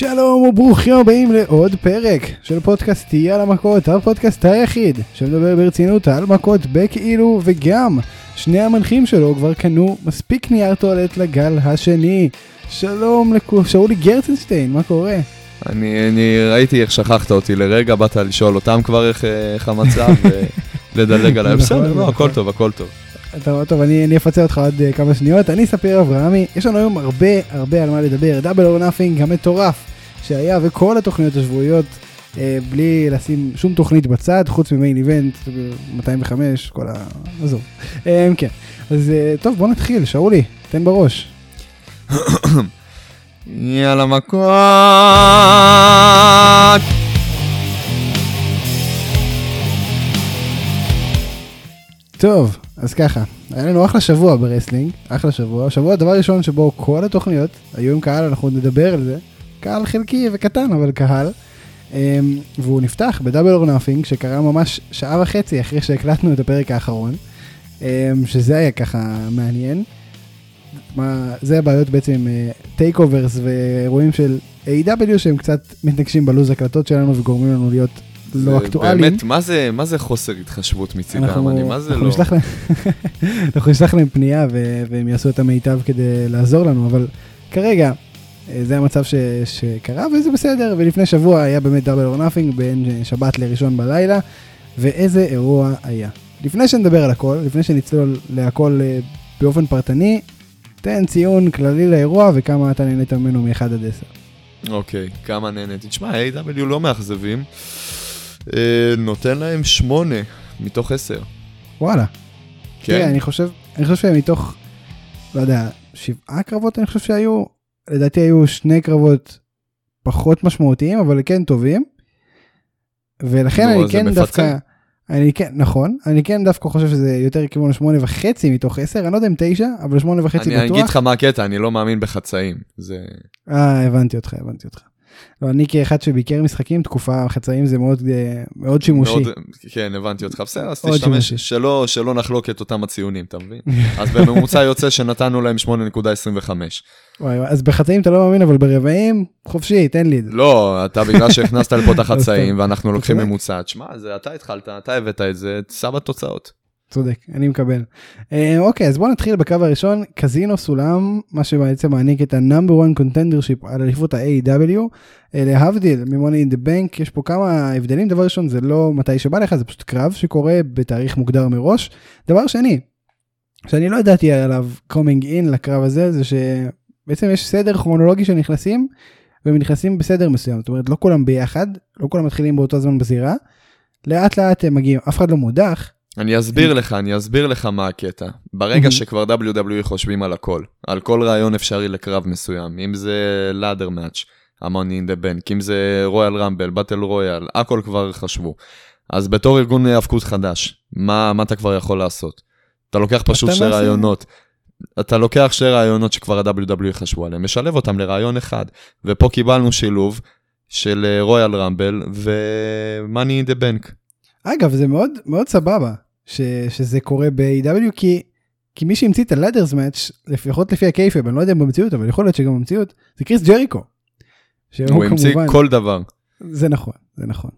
שלום וברוכים הבאים לעוד פרק של פודקאסט יאללה מכות, הפודקאסט היחיד שמדבר ברצינות על מכות בכאילו וגם שני המנחים שלו כבר קנו מספיק נייר טואלט לגל השני. שלום לכו, שאולי גרצנשטיין, מה קורה? אני, אני ראיתי איך שכחת אותי לרגע, באת לשאול אותם כבר איך, איך המצב ולדלג עליי, נכון, בסדר, לא, נכון. הכל טוב, הכל טוב. טוב, טוב, אני, אני אפצה אותך עוד uh, כמה שניות. אני ספיר אברהמי, יש לנו היום הרבה הרבה על מה לדבר. Double or Nothing המטורף שהיה וכל התוכניות השבועיות uh, בלי לשים שום תוכנית בצד, חוץ מ Main Event, 205, כל ה... עזוב. Um, כן, אז uh, טוב, בוא נתחיל, שאולי, תן בראש. יאללה מכות! טוב, אז ככה, היה לנו אחלה שבוע ב wrestling, אחלה שבוע. שבוע דבר ראשון שבו כל התוכניות היו עם קהל, אנחנו נדבר על זה. קהל חלקי וקטן, אבל קהל. Um, והוא נפתח ב Double or Nothing, שקרה ממש שעה וחצי אחרי שהקלטנו את הפרק האחרון. um, שזה היה ככה מעניין. מה, זה הבעיות בעצם עם takeovers ואירועים של AEW שהם קצת מתנגשים בלו"ז הקלטות שלנו וגורמים לנו להיות לא אקטואליים. באמת, מה זה, מה זה חוסר התחשבות מצידם? אני מה זה אנחנו לא? נשלח להם, אנחנו נשלח להם פנייה ו- והם יעשו את המיטב כדי לעזור לנו, אבל כרגע זה המצב ש- שקרה וזה בסדר, ולפני שבוע היה באמת Double or Nothing בין אה, שבת לראשון בלילה, ואיזה אירוע היה. לפני שנדבר על הכל, לפני שנצלול להכל אה, באופן פרטני, תן ציון כללי לאירוע וכמה אתה נהנית ממנו מ-1 עד 10. אוקיי, כמה נהניתי. תשמע, AEW לא מאכזבים. אה, נותן להם שמונה מתוך עשר. וואלה. תראה, כן? אני חושב, אני חושב שמתוך, לא יודע, שבעה קרבות אני חושב שהיו, לדעתי היו שני קרבות פחות משמעותיים, אבל כן טובים. ולכן אני כן. דווקא, אני כן, נכון, אני כן דווקא חושב שזה יותר כיוון שמונה וחצי מתוך עשר, אני לא יודע אם תשע, אבל שמונה וחצי אני אגיד לך בטוח. מה הקטע, אני לא מאמין בחצאים. זה... אה, הבנתי אותך, הבנתי אותך. לא, אני כאחד שביקר משחקים, תקופה חצאים זה מאוד, אה, מאוד שימושי. מאוד, כן, הבנתי אותך. בסדר, אז תשתמש. שלא, שלא נחלוק את אותם הציונים, אתה מבין? אז בממוצע יוצא שנתנו להם 8.25. וואי, אז בחצאים אתה לא מאמין, אבל ברבעים, חופשי, תן לי את זה. לא, אתה בגלל שהכנסת לפה את החצאים. ואנחנו לוקחים. ממוצע, תשמע, אתה התחלת, אתה הבאת את זה, סע בתוצאות. צודק, אני מקבל. אה, אוקיי, אז בואו נתחיל בקו הראשון, קזינו סולם, מה שבעצם מעניק את ה-number one contendership על אליפות ה-AW, אה, להבדיל מ-Money in the Bank, יש פה כמה הבדלים, דבר ראשון זה לא מתי שבא לך, זה פשוט קרב שקורה בתאריך מוגדר מראש. דבר שני, שאני לא ידעתי עליו coming in לקרב הזה, זה שבעצם יש סדר כרונולוגי שנכנסים, והם נכנסים בסדר מסוים, זאת אומרת לא כולם ביחד, לא כולם מתחילים באותו זמן בזירה, לאט לאט הם מגיעים, אף אחד לא מודח, אני אסביר לך, אני אסביר לך מה הקטע. ברגע. שכבר WWE חושבים על הכל, על כל רעיון אפשרי לקרב מסוים, אם זה לאדר מאץ', המוני אין דה בנק, אם זה רויאל רמבל, באטל רויאל, הכל כבר חשבו. אז בתור ארגון האבקות חדש, מה, מה אתה כבר יכול לעשות? אתה לוקח פשוט שתי. רעיונות. אתה לוקח שתי רעיונות שכבר ה-WWE חשבו עליהם, משלב אותם לרעיון אחד. ופה קיבלנו שילוב של רויאל רמבל ו-Money in the Bank. אגב זה מאוד מאוד סבבה ש, שזה קורה ב-AW כי, כי מי שהמציא את הלאדרס מאץ' לפחות לפי הקייפב אני לא יודע אם במציאות אבל יכול להיות שגם במציאות זה קריס ג'ריקו. הוא המציא כל דבר. זה נכון זה נכון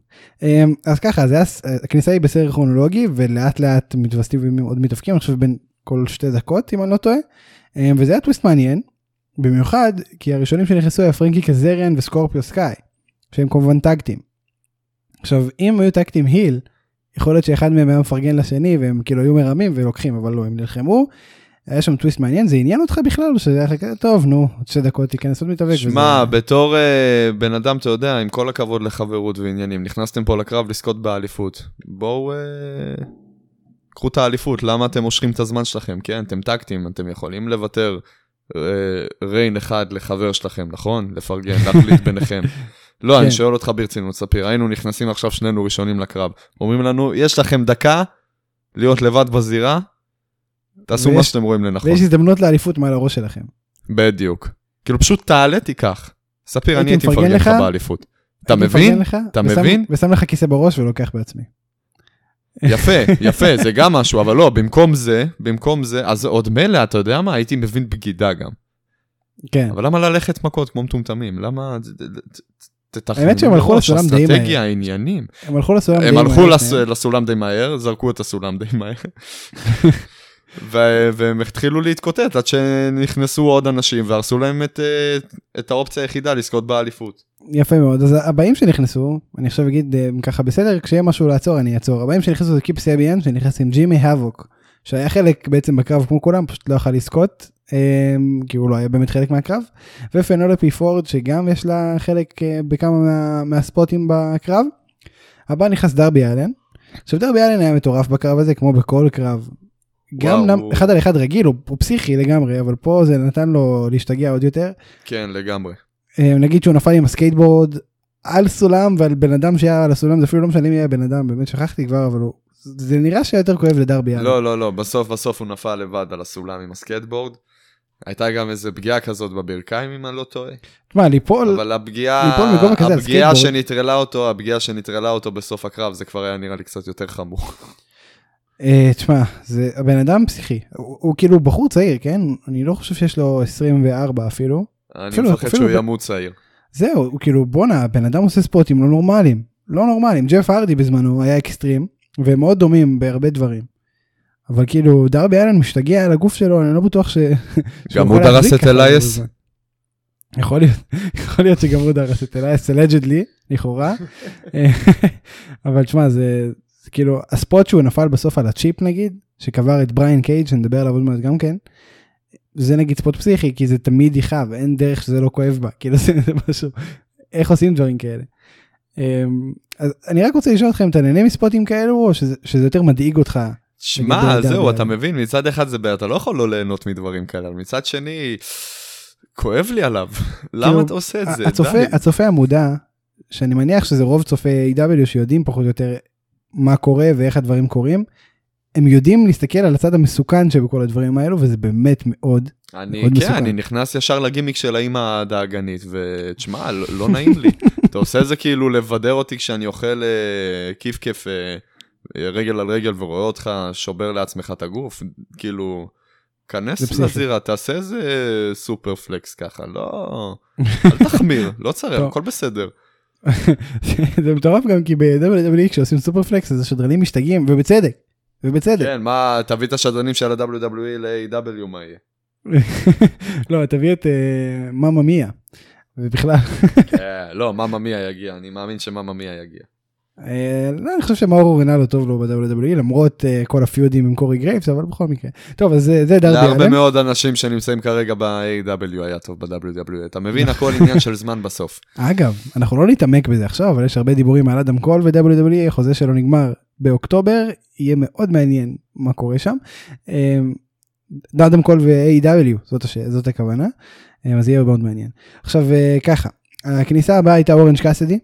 אמ, אז ככה זה היה, הכניסה היא בסדר כרונולוגי ולאט לאט מתווספים עוד מתאפקים אני חושב בין כל שתי דקות אם אני לא טועה אמ, וזה היה טוויסט מעניין במיוחד כי הראשונים שנכנסו היה פרנקי קזריאן וסקורפיו סקאי שהם כמובן טאגטים. עכשיו אם היו טאגטים היל יכול להיות שאחד מהם היה מפרגן לשני והם כאילו היו מרמים ולוקחים אבל לא הם נלחמו. היה שם טוויסט מעניין זה עניין אותך בכלל או שזה היה כזה טוב נו עוד שתי דקות תיכנס עוד מתאבק. שמע, וזה- בתור uh, בן אדם, אתה יודע, עם כל הכבוד לחברות ועניינים, נכנסתם פה לקרב לזכות באליפות. בואו, uh, קחו את האליפות, למה אתם מושכים את הזמן שלכם? כן, אתם טקטים, אתם יכולים לוותר uh, ריין אחד לחבר שלכם, נכון? לפרגן, להחליט ביניכם. לא, כן. אני שואל אותך ברצינות, ספיר, היינו נכנסים עכשיו שנינו ראשונים לקרב. אומרים לנו, יש לכם דקה להיות לבד בזירה, תעשו מה ויש- שאתם רואים לנכון. ויש הזדמנות לאליפות מעל הראש שלכם. בדיוק. כאילו פשוט תעלה, תיקח. ספיר, אני הייתי מפרגן לך באליפות. אתה מבין? לך, אתה ושם- מבין? ושם לך כיסא בראש ולוקח בעצמי. יפה, יפה, זה גם משהו, אבל לא, במקום זה, במקום זה, אז עוד מילא, אתה יודע מה? הייתי מבין בגידה גם. כן. אבל למה ללכת מכות כמו מטומטמים? למה... תתכננו האמת שהם הלכו לסולם די מהר. אסטרטגיה, עניינים. הם הלכו לסולם די הם הלכו מהר, שניהם. לסולם די מהר, זרקו את הסולם די מהר. והם התחילו להתקוטט עד שנכנסו עוד אנשים והרסו להם את, אה, את האופציה היחידה לזכות באליפות. יפה מאוד אז הבאים שנכנסו אני עכשיו אגיד אה, ככה בסדר כשיהיה משהו לעצור אני אעצור הבאים שנכנסו זה קיפ סביאן שנכנס עם ג'ימי האבוק שהיה חלק בעצם בקרב כמו כולם פשוט לא יכל לזכות אה, כי הוא לא היה באמת חלק מהקרב ופנולופי פורד שגם יש לה חלק אה, בכמה מה, מהספוטים בקרב. הבא נכנס דרבי אלן. עכשיו דרבי אלן היה מטורף בקרב הזה כמו בכל קרב. גם וואו, למ- הוא- אחד על אחד רגיל הוא, הוא פסיכי לגמרי אבל פה זה נתן לו להשתגע עוד יותר. כן, לגמרי. אה, נגיד שהוא נפל עם הסקייטבורד על סולם ועל בן אדם שהיה על הסולם זה אפילו לא משנה מי היה בן אדם באמת שכחתי כבר אבל הוא זה נראה שיותר כואב לדרבי אלן. לא, לא, לא, בסוף בסוף הוא נפל לבד על הסולם עם הסקטבורד. הייתה גם איזה פגיעה כזאת בברכיים אם אני לא טועה. תשמע ליפול אבל הפגיעה, ליפול מגובה כזה על הפגיעה סקייטבורד. שנטרלה אותו, הפגיעה שנטרלה אותו בסוף הקרב, זה כבר היה נראה לי קצת יותר חמור. אה, תשמע זה הבן אדם פסיכי הוא, הוא כאילו בחור צעיר כן אני לא חושב שיש לו 24 אפילו אני אפילו- מפחד אפילו שהוא ב- ימות צעיר. זהו הוא כאילו בואנה הבן אדם עושה ספוטים לא נורמליים לא נורמליים ג'ף הרדי בזמנו היה אקסטרים והם מאוד דומים בהרבה דברים. אבל כאילו דרבי אלן משתגע על הגוף שלו אני לא בטוח ש... גם הוא דרס את אלייס? יכול להיות יכול להיות שגם הוא דרס את אלייס אלג'דלי לכאורה אבל תשמע זה, זה כאילו ה spot שהוא נפל בסוף על הצ'יפ נגיד שקבר את בריין קייג' שנדבר עליו עוד מעט גם כן. זה נגיד spot פסיכי כי זה תמיד יכאב אין דרך שזה לא כואב בה כאילו זה, זה משהו איך עושים דברים כאלה. אז אני רק רוצה לשאול אתכם אתה נהנה מספוטים כאלו או שזה, שזה יותר מדאיג אותך שמע, זהו, אתה. מבין, מצד אחד זה בעיה, אתה לא יכול לא ליהנות מדברים כאלה, אבל מצד שני, כואב לי עליו. למה כאילו, אתה עושה את זה? הצופה. הצופה המודע, שאני מניח שזה רוב צופי A.W שיודעים פחות או יותר מה קורה ואיך הדברים קורים, הם יודעים להסתכל על הצד המסוכן שבכל הדברים האלו וזה באמת מאוד. אני, מאוד כן, מסוכן. אני נכנס ישר לגימיק של האמא הדאגנית, ותשמע, לא, לא נעים לי. אתה עושה את זה כאילו לבדר אותי כשאני אוכל אה, כיף כיף אה, רגל על רגל ורואה אותך שובר לעצמך את הגוף, כאילו, כנס. לזירה, תעשה איזה superplex ככה, לא, אל תחמיר, לא צריך. הכל בסדר. זה מטורף גם כי ב-WWE כשעושים superplex אז השדרנים משתגעים ובצדק. ובצדק. כן, מה, תביא את השדרנים של ה-WWE ל-AEW, מה יהיה? לא תביא את אה, mamma mia. ובכלל כן, לא, mamma mia יגיע, אני מאמין ש mamma mia יגיע. אה, לא, אני חושב שמאורו רנאלו טוב לו ב-WWE למרות אה, כל הפיודים עם קורי גרייבס אבל בכל מקרה. טוב אז זה דרבי להרבה אלן. מאוד אנשים שנמצאים כרגע ב-AEW היה טוב ב-WWE, אתה מבין, הכל עניין של זמן בסוף. אגב, אנחנו לא נתעמק בזה עכשיו, אבל יש הרבה דיבורים על אדם קול ו-WWE, חוזה שלו נגמר באוקטובר, יהיה מאוד מעניין מה קורה שם. אמ, אדם קול ו-AEW, זאת, הש... זאת הכוונה, אמ, אז יהיה מאוד מעניין. עכשיו אה, ככה, הכניסה הבאה הייתה אורנג' קאסדי,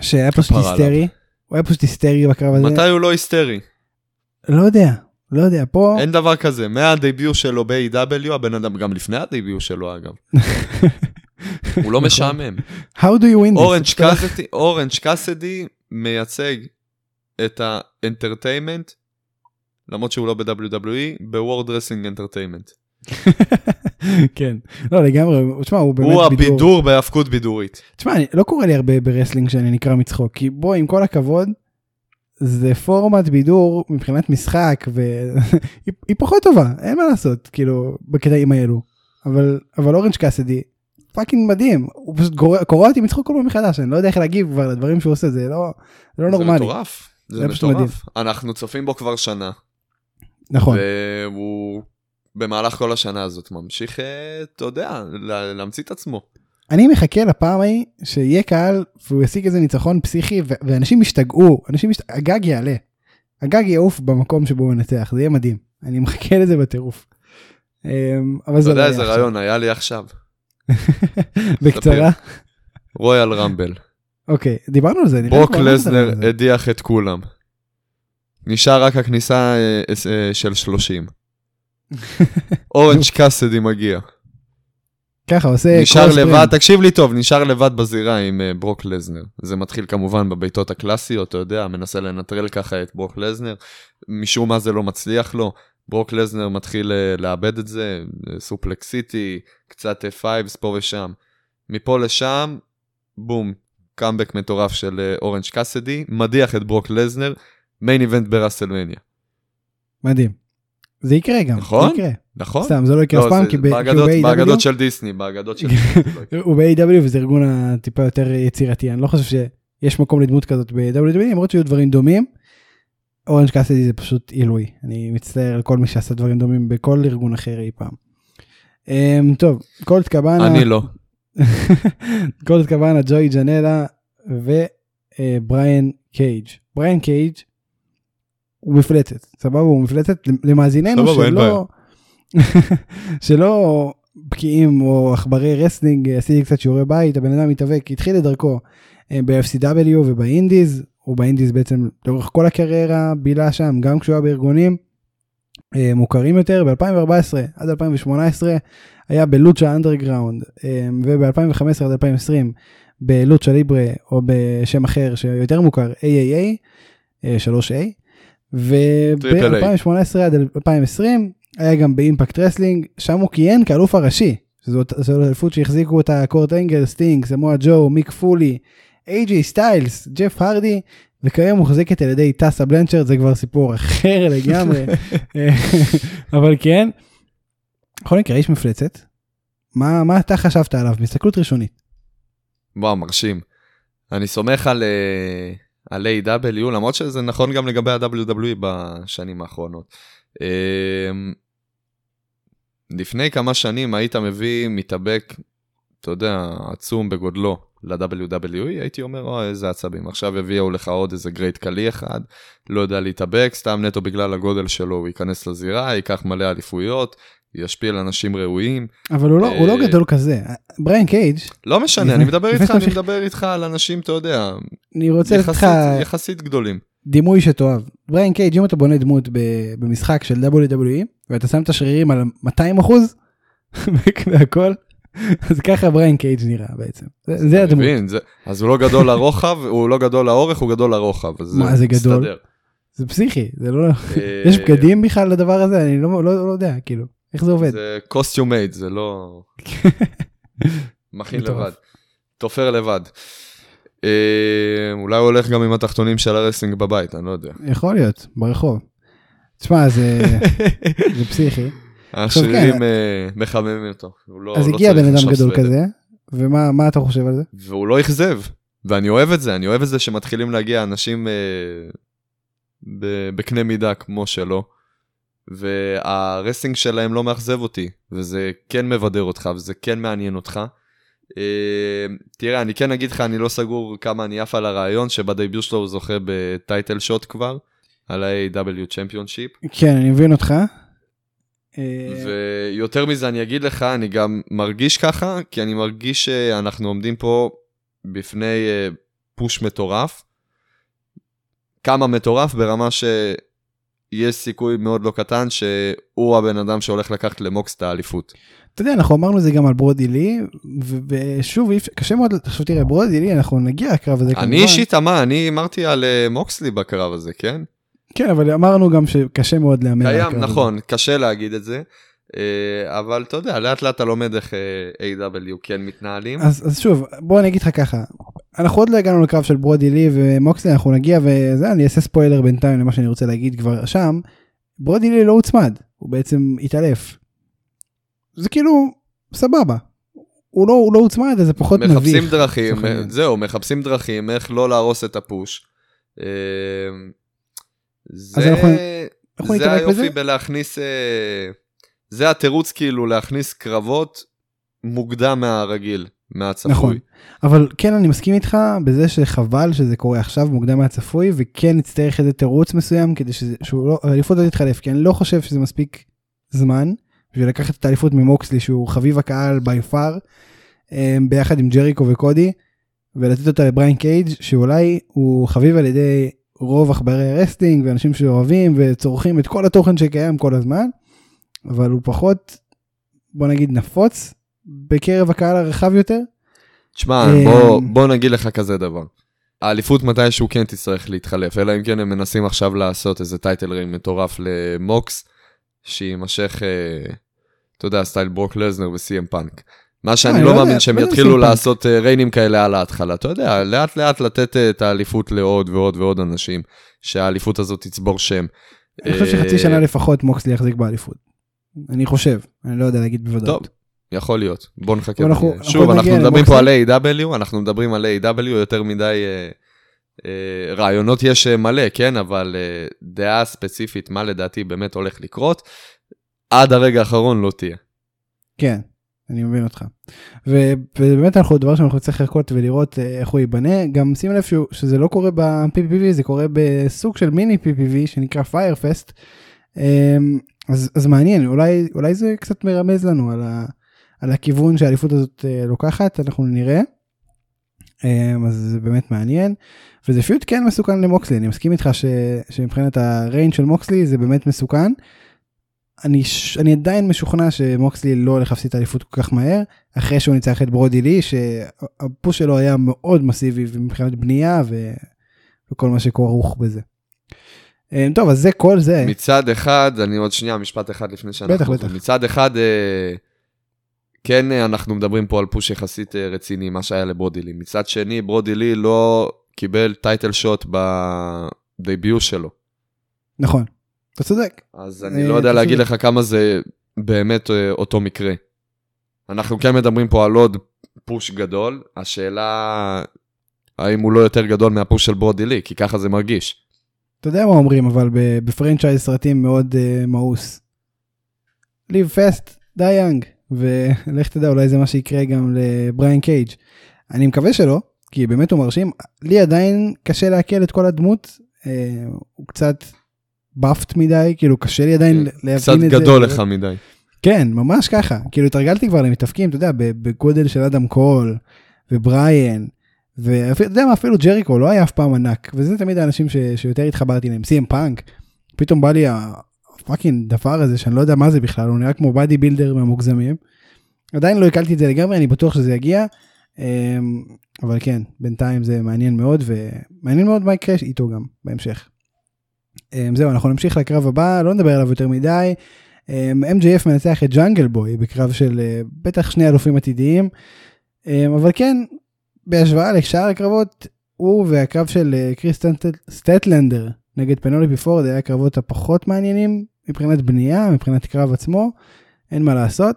שהיה פשוט היסטרי, הוא היה פשוט היסטרי בקרב הזה, מתי הוא לא היסטרי? לא יודע, לא יודע, פה, אין דבר כזה, מה debut שלו ב-AEW, הבן אדם, גם לפני ה debut שלו אגב, הוא לא משעמם. how do you win this? אורנג' קאסדי מייצג את ה entertainment, למרות שהוא לא ב-WWE, ב World Wrestling Entertainment. כן, לא לגמרי, תשמע, הוא באמת הוא בידור. הבידור בהאבקות בידורית. תשמע, אני- לא קורה לי הרבה ב wrestling שאני נקרע מצחוק, כי בוא, עם כל הכבוד, זה פורמט בידור מבחינת משחק, והיא היא פחות טובה, אין מה לעשות, כאילו, בקטעים האלו. אבל, אבל אורנג' קאסדי, fucking מדהים, הוא פשוט קורע אותי מצחוק כל פעם מחדש, אני לא יודע איך להגיב כבר לדברים שהוא עושה, זה לא, זה לא זה נורמלי. מטורף. זה פשוט מטורף. אנחנו צופים בו כבר שנה, נכון, והוא במהלך כל השנה הזאת ממשיך, אה, אתה יודע, לה- להמציא את עצמו. אני מחכה לפעם ההיא שיהיה קהל והוא ישיג איזה ניצחון פסיכי ואנשים ישתגעו, אנשים ישת... הגג יעלה. הגג יעוף במקום שבו הוא ינצח, זה יהיה מדהים. אני מחכה לזה בטירוף. אמ, אבל אתה זה לא יודע יהיה איזה עכשיו. רעיון היה לי עכשיו? בקצרה. רויאל רמבל. אוקיי, דיברנו על זה. לי ברוק לא לזנר. הדיח את כולם. נשאר רק הכניסה אה, אה, של 30. אורנג' קאסדי מגיע. ככה עושה נשאר לבד. תקשיב לי טוב, נשאר לבד בזירה עם אה, ברוק לזנר. זה מתחיל כמובן בבעיטות הקלאסיות, אתה יודע, מנסה לנטרל ככה את ברוק לזנר. משום מה זה לא מצליח לו. ברוק לזנר מתחיל אה, לאבד את זה, Suplex City, קצת F5s פה ושם. מפה לשם, בום, קאמבק מטורף של אורנג' קאסדי, מדיח את ברוק לזנר, main event בראסלמניה. מדהים. זה יקרה גם, נכון? זה יקרה. נכון? סתם, זה לא יקרה אף פעם, כי ב- כי הוא באגדות- של דיסני, באגדות של דיסני. לא. הוא ב-AEW וזה ארגון הטיפה יותר יצירתי, אני לא חושב שיש מקום לדמות כזאת ב-WWE, למרות שיהיו דברים דומים. אורנג' קאסדי זה פשוט עילוי, אני מצטער על כל מי שעשה דברים דומים בכל ארגון אחר אי פעם. אמ, טוב, קולט קבאנה, אני לא. קולט קבאנה, ג'וי ג'נלה ובריאן קייג'. בריאן קייג' הוא מפלצת, סבבה? הוא מפלצת למאזיננו שלא, שלא בקיאים או עכברי wrestling, עשיתי קצת שיעורי בית, הבן אדם מתאבק, התחיל את דרכו אה, ב-FCW וב indies, הוא ב indies בעצם לאורך כל הקריירה בילה שם, גם כשהוא היה בארגונים אה, מוכרים יותר, ב-2014 עד 2018 היה ב Lucha Underground, וב-2015 עד 2020 ב Lucha Libre, או בשם אחר שיותר מוכר, AAA, אה, 3A, וב-2018 עד 2020 היה גם ב Impact Wrestling, שם הוא כיהן כאלוף הראשי, שזאת זו אליפות שהחזיקו אותה קורט אנגל, סטינג, סמואל ג'ו, מיק פולי, איי-ג'יי סטיילס, ג'ף הרדי, וכיום מוחזקת על ידי טסה בלנצ'רד, זה כבר סיפור אחר לגמרי, אבל כן. בכל מקרה, איש מפלצת. מה, מה אתה חשבת עליו בהסתכלות ראשונית? וואו, מרשים. אני סומך על, אה, על A.W, למרות שזה נכון גם לגבי ה-WWE בשנים האחרונות. אה, לפני כמה שנים היית מביא מתאבק, אתה יודע, עצום בגודלו ל-WWE, הייתי אומר, אוי, איזה עצבים. עכשיו יביאו לך עוד איזה גרייט קלי אחד, לא יודע להתאבק, סתם נטו בגלל הגודל שלו, הוא ייכנס לזירה, ייקח מלא אליפויות, ישפיע על אנשים ראויים. אבל הוא לא, הוא לא אה, גדול כזה. בריין קייג', לא משנה, אני מדבר איתך, אני. מדבר איתך על אנשים, אתה יודע, אני רוצה לתת יחסית, גדולים. דימוי שתאהב. בריין קייג', אם אתה בונה דמות במשחק של WWE, ואתה שם את השרירים על 200 אחוז, והכל, אז ככה בריין קייג' נראה בעצם. זה, הדמות. אז הוא לא גדול לרוחב, הוא לא גדול לאורך, הוא גדול לרוחב. מה, זה גדול? זה פסיכי, זה לא... אה, יש בגדים בכלל לדבר הזה? אני לא, לא, לא יודע, כאילו, איך זה עובד? זה costume made, זה לא... מכין. לבד. תופר לבד. אה, אולי הוא הולך גם עם התחתונים של הרסלינג בבית, אני לא יודע. יכול להיות, ברחוב. תשמע, זה, זה פסיכי. השרירים אה, מחממים אותו. לא- אז לא הגיע בן אדם גדול סוודר. כזה, ומה מה אתה חושב על זה? והוא לא אכזב, ואני אוהב את זה, אני אוהב את זה שמתחילים להגיע אנשים אה, בקנה מידה כמו שלו, והרסינג שלהם לא מאכזב אותי, וזה כן מבדר אותך, וזה כן מעניין אותך. אה, תראה, אני כן אגיד לך, אני לא סגור כמה אני עף על הרעיון, שבדייביוט שלו הוא זוכה בטייטל שוט כבר, על ה-AW צ'מפיונשיפ. כן, אני מבין אותך. אה, ויותר מזה אני אגיד לך, אני גם מרגיש ככה, כי אני מרגיש שאנחנו עומדים פה בפני אה, פוש מטורף. כמה מטורף ברמה שיש סיכוי מאוד לא קטן שהוא הבן אדם שהולך לקחת למוקס את האליפות. אתה יודע, אנחנו אמרנו זה גם על ברודי לי, ושוב, קשה מאוד, עכשיו תראה, ברודי לי, אנחנו נגיע לקרב הזה אני אישית אמר, אני אמרתי על אה, מוקסלי בקרב הזה, כן? כן, אבל אמרנו גם שקשה מאוד להמר קיים, הקרב הזה. נכון, קשה להגיד את זה. אה, אבל אתה יודע, לאט לאט אתה לומד איך אה, A.W. כן מתנהלים. אז, אז שוב, בוא אני אגיד לך ככה, אנחנו עוד לא הגענו לקרב של ברודי לי ומוקסלי, אנחנו נגיע וזה, אני אעשה ספוילר בינתיים למה שאני רוצה להגיד כבר שם. ברודי לי לא הוצמד, הוא בעצם התעלף. זה כאילו, סבבה. הוא לא, הוא לא הוצמד, אז זה פחות מביך. מחפשים דרכים. זהו, מחפשים דרכים איך לא להרוס את הפוש. אה, זה, אנחנו- אנחנו זה נתעמק בזה? היופי בלהכניס, אה, זה התירוץ כאילו להכניס קרבות מוקדם מהרגיל, מהצפוי. נכון. אבל כן אני מסכים איתך בזה שחבל שזה קורה עכשיו מוקדם מהצפוי וכן נצטרך איזה תירוץ מסוים כדי שזה, שהוא לא, האליפות לא תתחלף כי אני לא חושב שזה מספיק זמן בשביל לקחת את האליפות ממוקסלי שהוא חביב הקהל בי פאר ביחד עם ג'ריקו וקודי ולתת אותה לבריין קייג' שאולי הוא חביב על ידי רוב עכברי wrestling ואנשים שאוהבים וצורכים את כל התוכן שקיים כל הזמן אבל הוא פחות בוא נגיד נפוץ בקרב הקהל הרחב יותר. תשמע, אה, בוא, בוא נגיד לך כזה דבר. האליפות מתישהו כן תצטרך להתחלף, אלא אם כן הם מנסים עכשיו לעשות איזה title reign מטורף למוקס, שיימשך, אה, אתה יודע, סטייל ברוק לזנר וסי.אם פאנק. מה שאני אני לא לא מאמין שהם זה יתחילו? לעשות אה, ריינים כאלה על ההתחלה, אתה יודע, לאט לאט לתת אה, את האליפות לעוד ועוד ועוד אנשים, שהאליפות הזאת תצבור שם. אני חושב אה, שחצי שנה לפחות מוקסלי יחזיק באליפות. אני חושב, אני לא יודע להגיד בוודאות. טוב, יכול להיות, בוא נחכה. אנחנו-. אנחנו שוב, אנחנו נגיע מדברים פה על. A.W, אנחנו מדברים על A.W, יותר מדי אה, אה, רעיונות יש אה, מלא, כן, אבל אה, דעה ספציפית, מה לדעתי באמת הולך לקרות, עד הרגע האחרון לא תהיה. כן, אני מבין אותך. ו- ובאמת אנחנו דבר שאנחנו נצטרך לחכות ולראות אה, איך הוא ייבנה. גם שים לב שהוא, שזה לא קורה ב-PPV, זה קורה בסוג של מיני PPV שנקרא פיירפסט. אז, אז מעניין, אולי, אולי זה קצת מרמז לנו על, ה, על הכיוון שהאליפות הזאת אה, לוקחת, אנחנו נראה. אמ, אז זה באמת מעניין. וזה פיוט כן מסוכן למוקסלי, אני מסכים איתך ש, שמבחינת הריינג של מוקסלי זה באמת מסוכן. אני, אני עדיין משוכנע שמוקסלי לא הולך להפסיד את האליפות כל כך מהר, אחרי שהוא ניצח את ברודי לי, שהפוש שלו היה מאוד מסיבי מבחינת בנייה ו... וכל מה שכרוך בזה. אה, טוב, אז זה כל זה. מצד אחד, אני עוד שנייה, משפט אחד לפני שאנחנו... בטח, בטח. מצד אחד, אה, כן, אה, אנחנו מדברים פה על פוש יחסית אה, רציני, מה שהיה לברודילי. מצד שני, ברודילי לא קיבל title shot ב debut שלו. נכון, אתה צודק. אז אה, אני לא יודע להגיד. לך כמה זה באמת אה, אותו מקרה. אנחנו כן מדברים פה על עוד push גדול, השאלה האם הוא לא יותר גדול מה push של ברודי לי, כי ככה זה מרגיש. אתה יודע מה אומרים, אבל ב franchise סרטים מאוד אה, מאוס. live fast, die young, ולך תדע, אולי זה מה שיקרה גם לבריאן קייג'. אני מקווה שלא, כי באמת הוא מרשים. לי עדיין קשה לעכל את כל הדמות, אה, הוא קצת buffed מדי, כאילו קשה לי עדיין להבין את זה. קצת גדול לך מדי. כן, ממש ככה. כאילו התרגלתי כבר למתאבקים, אתה יודע, בגודל של אדם קול ובריאן, ואתה יודע מה, אפילו ג'ריקו לא היה אף פעם ענק, וזה תמיד האנשים ש, שיותר התחברתי להם, סי.אם פאנק, פתאום בא לי ה fucking דבר הזה שאני לא יודע מה זה בכלל, הוא נראה כמו bodybuilder מהמוגזמים. עדיין לא הקלתי את זה לגמרי, אני בטוח שזה יגיע, אמ, אבל כן, בינתיים זה מעניין מאוד, ומעניין מאוד מה יקרה איתו גם בהמשך. אמ, זהו, אנחנו נמשיך לקרב הבא, לא נדבר עליו יותר מדי. אמ, MJF מנצח את ג'אנגל בוי בקרב של אה, בטח שני אלופים עתידיים, אבל כן, בהשוואה לשאר הקרבות, הוא והקרב של אה, קריס סטטלנדר נגד פנוליפי פורד היה הקרבות הפחות מעניינים מבחינת בנייה, מבחינת קרב עצמו, אין מה לעשות.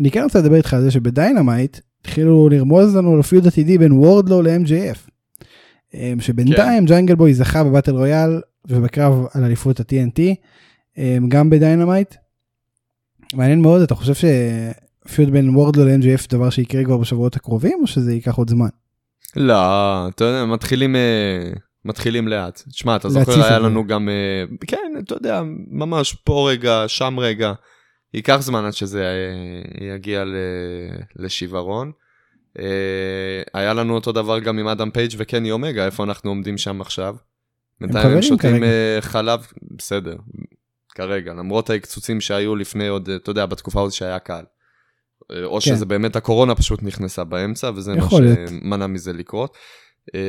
אני כן רוצה לדבר איתך על זה שב Dynamite התחילו לרמוז לנו על feud עתידי בין וורדלו ל-MJF. אמ, שבינתיים כן. ג'אנגל בוי זכה ב battle royal ובקרב על אליפות ה-TNT, אמ, גם ב Dynamite. מעניין מאוד, אתה חושב ש feud בין וורדלו ל-MJF דבר שיקרה כבר בשבועות הקרובים או שזה ייקח עוד זמן? לא, אתה יודע, מתחילים, אה, מתחילים לאט. תשמע, אתה זוכר, היה זה. לנו גם, אה, כן, אתה יודע, ממש פה רגע, שם רגע. ייקח זמן עד שזה אה, יגיע ל- לשברון. אה, היה לנו אותו דבר גם עם אדם פייג' וקני אומגה, איפה אנחנו עומדים שם עכשיו? בינתיים הם שותים חלב, בסדר, כרגע, למרות ההקצוצים שהיו לפני עוד, אתה יודע, בתקופה הזאת שהיה קל. או כן. שזה באמת הקורונה פשוט נכנסה באמצע, וזה מה. שמנע מזה לקרות. אה,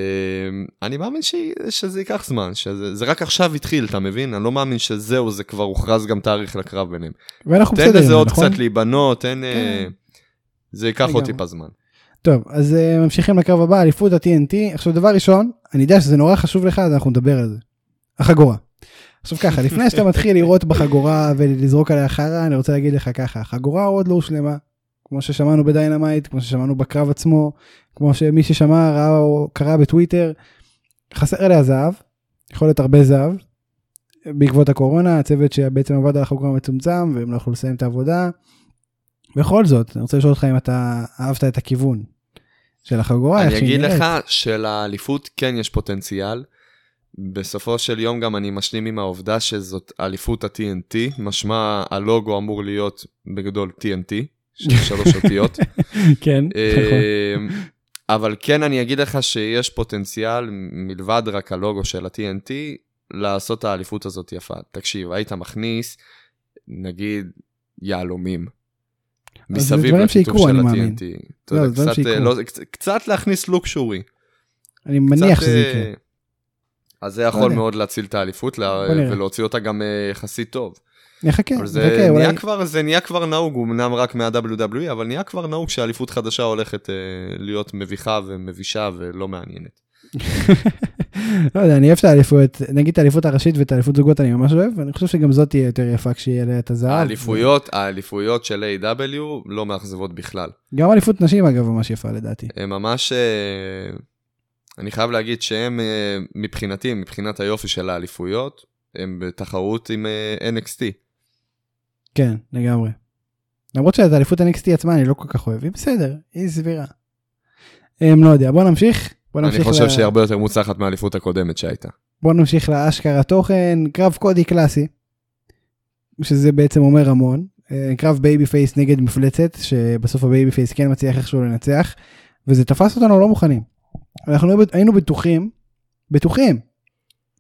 אני מאמין ש... שזה ייקח זמן, שזה זה רק עכשיו התחיל, אתה מבין? אני לא מאמין שזהו, זה כבר הוכרז גם תאריך לקרב ביניהם. ואנחנו תן בסדר, עם לזה זה, עוד נכון? קצת להיבנות, תן... אה, זה ייקח עוד. טיפה זמן. טוב, אז אה, ממשיכים לקרב הבא, אליפות ה-TNT. עכשיו דבר ראשון, אני יודע שזה נורא חשוב לך, אז אנחנו נדבר על זה. החגורה. עכשיו ככה, לפני שאתה מתחיל לירות בחגורה ולזרוק עליה חרא, אני רוצה להגיד לך ככה, החגורה עוד לא הושלמה. כמו ששמענו ב Dynamite, כמו ששמענו בקרב עצמו, כמו שמי ששמע ראה או קרא בטוויטר, חסר עליה זהב, יכול להיות הרבה זהב. בעקבות הקורונה, הצוות שבעצם עבד על החגורה מצומצם, והם לא יכלו לסיים את העבודה. בכל זאת, אני רוצה לשאול אותך אם אתה אהבת את הכיוון של החגורה, איך אני שהיא אגיד נראית. לך שלאליפות כן יש פוטנציאל. בסופו של יום גם אני משלים עם העובדה שזאת אליפות ה-TNT, משמע הלוגו אמור להיות בגדול TNT, של שלוש אותיות. כן, נכון. אמ, אבל כן אני אגיד לך שיש פוטנציאל מלבד רק הלוגו של ה-TNT לעשות את האליפות הזאת יפה. תקשיב, היית מכניס נגיד יהלומים. מסביב שיקרו, של. ה-TNT. לא, יודע, קצת, אה. לא, קצת- להכניס לוק שורי. אני מניח קצת, שזה אה, יקרה. אז זה יכול יודע. מאוד להציל את האליפות לה-. ולהוציא אותה גם אה, יחסית טוב. נחכה, אבל זה נחכה, אולי... נהיה, כבר, זה נהיה כבר נהוג, אמנם רק מה-WWE, אבל נהיה כבר נהוג שאליפות חדשה הולכת אה, להיות מביכה ומבישה ולא מעניינת. לא יודע, אני אוהב את האליפויות, נגיד את האליפות הראשית ואת האליפות זוגות אני ממש אוהב, ואני חושב שגם זאת תהיה יותר יפה כשיהיה לה את הזהב. האליפויות, האליפויות של A.W. לא מאכזבות בכלל. גם אליפות נשים אגב ממש יפה לדעתי. הם ממש, אה, אני חייב להגיד שהם אה, מבחינתי, מבחינת היופי של האליפויות, הם בתחרות עם אה, NXT. כן, לגמרי. למרות שאת האליפות NXT עצמה אני לא כל כך אוהב, היא בסדר, היא סבירה. הם לא יודע, בוא נמשיך. בוא אני נמשיך חושב ל- שהיא הרבה יותר מוצלחת מהאליפות הקודמת שהייתה. בוא נמשיך לאשכרה תוכן, קרב קודי קלאסי, שזה בעצם אומר המון. אה, קרב babyface נגד מפלצת, שבסוף ה babyface כן מצליח איכשהו לנצח, וזה תפס אותנו לא מוכנים. אנחנו היינו- היינו בטוחים, בטוחים,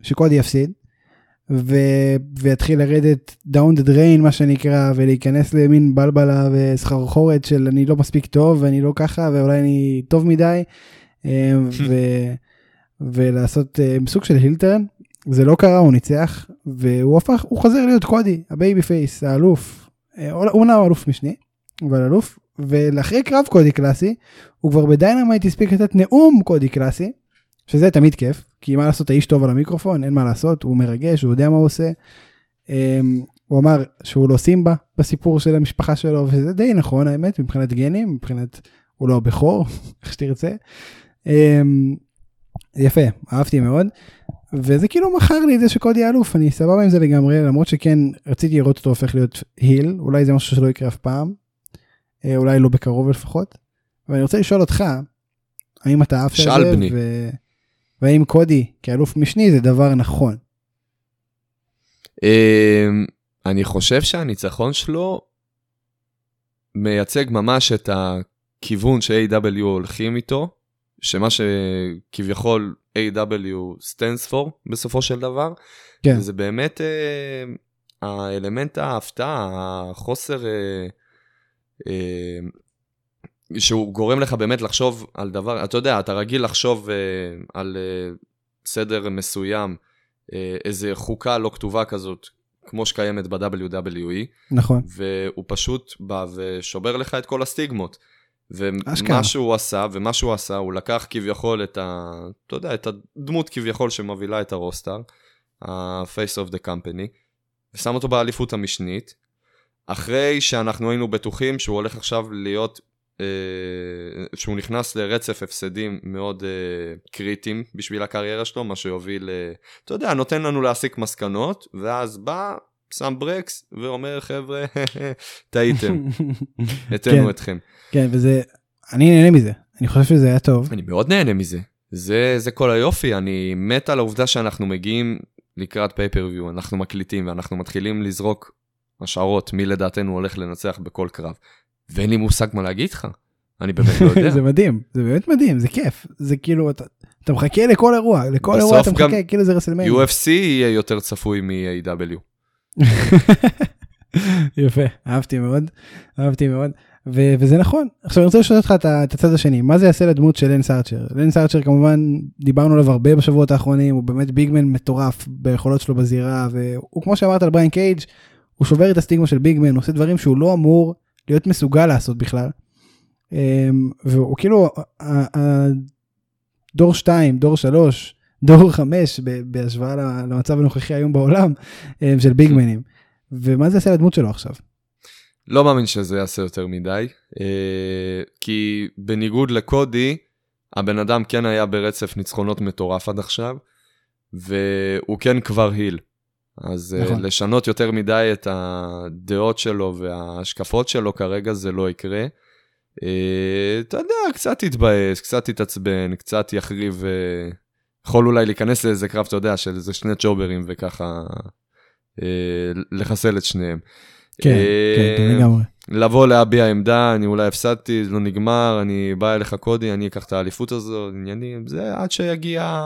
שקודי יפסיד. ויתחיל לרדת down the drain מה שנקרא, ולהיכנס למין בלבלה וסחרחורת של אני לא מספיק טוב, ואני לא ככה, ואולי אני טוב מדי, אה, ו... ולעשות אה, סוג של heel turn. זה לא קרה, הוא ניצח, והוא הפך, הוא חוזר להיות קודי, ה babyface, האלוף. אה, הוא אומנם אלוף משני, אבל אלוף. ולאחרי קרב קודי קלאסי, הוא כבר ב Dynamite הספיק לתת נאום קודי קלאסי, שזה תמיד כיף, כי מה לעשות, האיש טוב על המיקרופון, אין מה לעשות, הוא מרגש, הוא יודע מה הוא עושה. אמ, הוא אמר שהוא לא סימבה בסיפור של המשפחה שלו, וזה די נכון האמת, מבחינת גנים, מבחינת, הוא לא הבכור, איך שתרצה. אמ, יפה, אהבתי מאוד. וזה כאילו מכר לי את זה שקודי אלוף, אני סבבה עם זה לגמרי, למרות שכן רציתי לראות אותו הופך להיות היל, אולי זה משהו שלא יקרה אף פעם, אה, אולי לא בקרוב לפחות. ואני רוצה לשאול אותך, האם אתה אהבת את שאל זה, בני. ו... והאם קודי כאלוף משני זה דבר נכון. אמ, אני חושב שהניצחון שלו מייצג ממש את הכיוון ש-AW הולכים איתו, שמה שכביכול A.W. stands for בסופו של דבר, כן. וזה באמת אה, האלמנט ההפתעה, החוסר, אה, אה, שהוא גורם לך באמת לחשוב על דבר, אתה יודע, אתה רגיל לחשוב אה, על אה, סדר מסוים, אה, איזה חוקה לא כתובה כזאת, כמו שקיימת ב-WWE, נכון. והוא פשוט בא ושובר לך את כל הסטיגמות. אשכרה. ומה שהוא עשה, ומה שהוא עשה, הוא לקח כביכול את ה... אתה יודע, את הדמות כביכול שמובילה את הרוסטר, ה-face of the company, ושם אותו באליפות המשנית, אחרי שאנחנו היינו בטוחים שהוא הולך עכשיו להיות, שהוא נכנס לרצף הפסדים מאוד אה, קריטיים בשביל הקריירה שלו, מה שיוביל, אה, אתה יודע, נותן לנו להסיק מסקנות, ואז בא, שם ברקס, ואומר, חבר'ה, טעיתם, התאנו כן. אתכם. כן, וזה, אני נהנה מזה, אני חושב שזה היה טוב. אני מאוד נהנה מזה. זה, זה כל היופי, אני מת על העובדה שאנחנו מגיעים לקראת פייפריוויו, אנחנו מקליטים ואנחנו מתחילים לזרוק השערות מי לדעתנו הולך לנצח בכל קרב. ואין לי מושג מה להגיד לך, אני באמת לא יודע. זה מדהים, זה באמת מדהים, זה כיף. זה כאילו, אתה, אתה מחכה לכל אירוע, לכל אירוע אתה מחכה, כאילו זה רסלמניה. UFC יהיה יותר צפוי מ-AW. יפה, אהבתי מאוד, אהבתי מאוד. ו- וזה נכון. עכשיו אני רוצה לשאול אותך את הצד השני, מה זה יעשה לדמות של לנס ארצ'ר? לנס ארצ'ר כמובן, דיברנו עליו הרבה בשבועות האחרונים, הוא באמת ביגמן מטורף ביכולות שלו בזירה, והוא כמו שאמרת על בריין קייג', הוא שובר את הסטיגמה של ביגמן, הוא עושה דברים שהוא לא אמור להיות מסוגל לעשות בכלל. אמ, והוא כאילו, דור 2, דור 3, דור 5 בהשוואה למצב הנוכחי היום בעולם אמ, של ביגמנים. ומה זה יעשה לדמות שלו עכשיו? לא מאמין שזה יעשה יותר מדי, אה, כי בניגוד לקודי, הבן אדם כן היה ברצף ניצחונות מטורף עד עכשיו, והוא כן כבר היל. אז נכון. נכון. לשנות יותר מדי את הדעות שלו וההשקפות שלו כרגע זה לא יקרה. אה, אתה יודע, קצת יתבאס, קצת יתעצבן, קצת יחריב, אה, יכול אולי להיכנס לאיזה קרב, אתה יודע, של איזה שני צ'וברים וככה אה, לחסל את שניהם. כן, אה, כן, כן, לגמרי. לבוא להביע עמדה, אני אולי הפסדתי, זה לא נגמר, אני בא אליך קודי, אני אקח את האליפות הזו, עניינים, זה עד שיגיע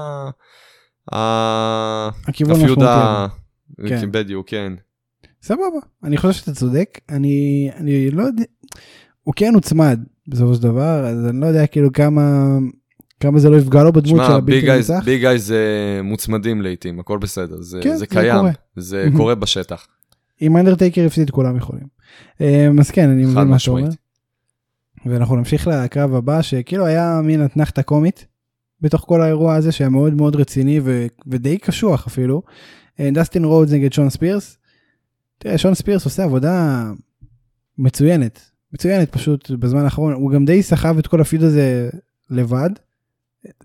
הפיוד. ה... כן. בדיוק, כן. סבבה, אני חושב שאתה צודק, אני, אני לא יודע, הוא כן הוצמד בסופו של דבר, אז אני לא יודע כאילו כמה, כמה זה לא יפגע לו בדמות של הבלתי מנצח. big guys אה, מוצמדים לעיתים, הכל בסדר, זה, כן, זה זה קיים, קורה. זה קורה בשטח. אם אנדרטייקר הפסיד כולם יכולים. אה, אז כן אני מבין מה שאתה אומר. ואנחנו נמשיך לקרב הבא שכאילו היה מין אתנחתה קומית בתוך כל האירוע הזה שהיה מאוד מאוד רציני ו- ודי קשוח אפילו. אה, דסטין רודס נגד שון ספירס. תראה שון ספירס עושה עבודה מצוינת מצוינת פשוט בזמן האחרון הוא גם די סחב את כל הפיוד הזה לבד.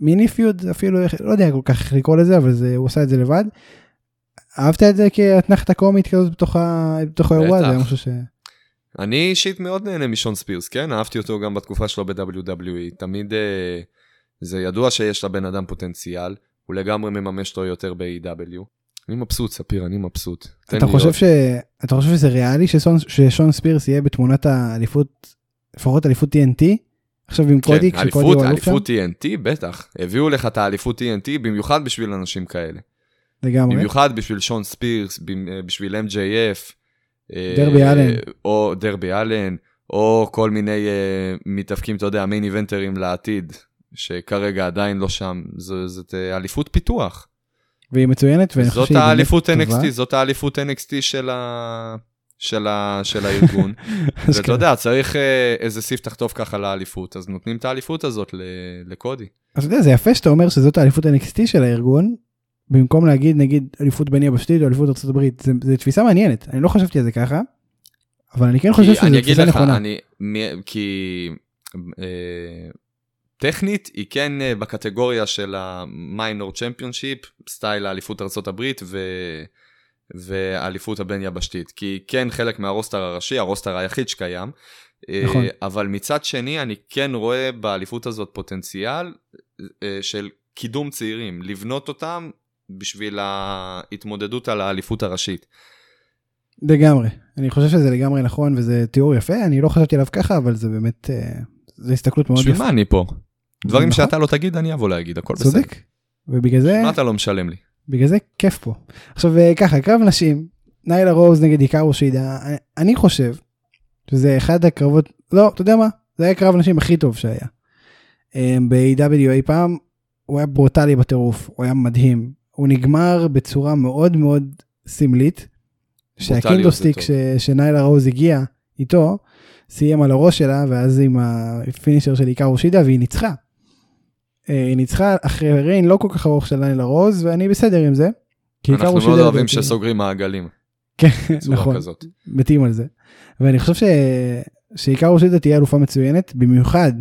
מיני פיוד אפילו לא יודע כל כך לקרוא לזה אבל זה, הוא עשה את זה לבד. אהבת את זה כאתנחתה קומית כזאת בתוך, ה- בתוך האירוע הזה. משהו ש... אני אישית מאוד נהנה משון ספירס, כן? אהבתי אותו גם בתקופה שלו ב-WWE. תמיד אה, זה ידוע שיש לבן אדם פוטנציאל, הוא לגמרי מממש אותו יותר ב-AW. אני מבסוט, ספיר, אני מבסוט. אתה חושב. ש... אתה חושב שזה ריאלי ששון, ששון ספירס יהיה בתמונת האליפות, לפחות אליפות TNT? עכשיו עם קודי, כן, כשקודי הוא אלוף שם? אליפות TNT, בטח. הביאו לך את האליפות TNT במיוחד בשביל אנשים כאלה. לגמרי. במיוחד בשביל שון ספירס, אה, בשביל MJF. אה, דרבי אלן. או דרבי אלן, או כל מיני אה, מתאבקים, אתה יודע, מיין איבנטרים לעתיד, שכרגע עדיין לא שם. זאת אה, אליפות פיתוח. והיא מצוינת, ואני חושב שהיא באמת טובה. NXT, זאת האליפות NXT של, ה... של, ה... של הארגון. ואתה כן. יודע, צריך אה, איזה סעיף תחטוף ככה לאליפות, אז נותנים את האליפות הזאת ל- לקודי. אז אתה יודע, זה יפה שאתה אומר שזאת האליפות NXT של הארגון, במקום להגיד נגיד אליפות בין יבשתית או אליפות ארצות הברית, זה, זה תפיסה מעניינת, אני לא חשבתי על זה ככה, אבל אני כן חושב כי אני שזו אגיד תפיסה לך, נכונה. אני, מ- כי אה, טכנית היא כן אה, בקטגוריה של המיינור צ'מפיונשיפ, סטייל האליפות הברית ו... והאליפות הבין יבשתית, כי כן חלק מהרוסטר הראשי, הרוסטר היחיד שקיים, אה, נכון. אבל מצד שני אני כן רואה באליפות הזאת פוטנציאל אה, של קידום צעירים, לבנות אותם בשביל ההתמודדות על האליפות הראשית. לגמרי, אני חושב שזה לגמרי נכון וזה תיאור יפה, אני לא חשבתי עליו ככה, אבל זה באמת, זו הסתכלות מאוד בשביל יפה. מה אני פה? דברים נכון. שאתה לא תגיד, אני אבוא להגיד, הכל בסדר. צודק. ובגלל זה, מה אתה לא משלם לי? בגלל זה כיף פה. עכשיו אה, ככה, קרב נשים, ניילה רוז נגד היקארו שידה, אני- אני חושב שזה אחד הקרבות, לא, אתה יודע מה? זה היה קרב נשים הכי טוב שהיה. אה, ב-AEW אי פעם, הוא היה ברוטלי בטירוף, הוא היה מדהים. הוא נגמר בצורה מאוד מאוד סמלית. שה kendo stick ש- שניילה רוז הגיע איתו, סיים על הראש שלה, ואז עם ה finisher של היקארו שידה, והיא ניצחה. אה, היא ניצחה אחרי reign לא כל כך ארוך של ניילה רוז, ואני בסדר עם זה. אנחנו מאוד אוהבים שסוגרים מעגלים כן, נכון, כזאת. מתים על זה. ואני חושב ש... שהיקארו שידה תהיה אלופה מצוינת, במיוחד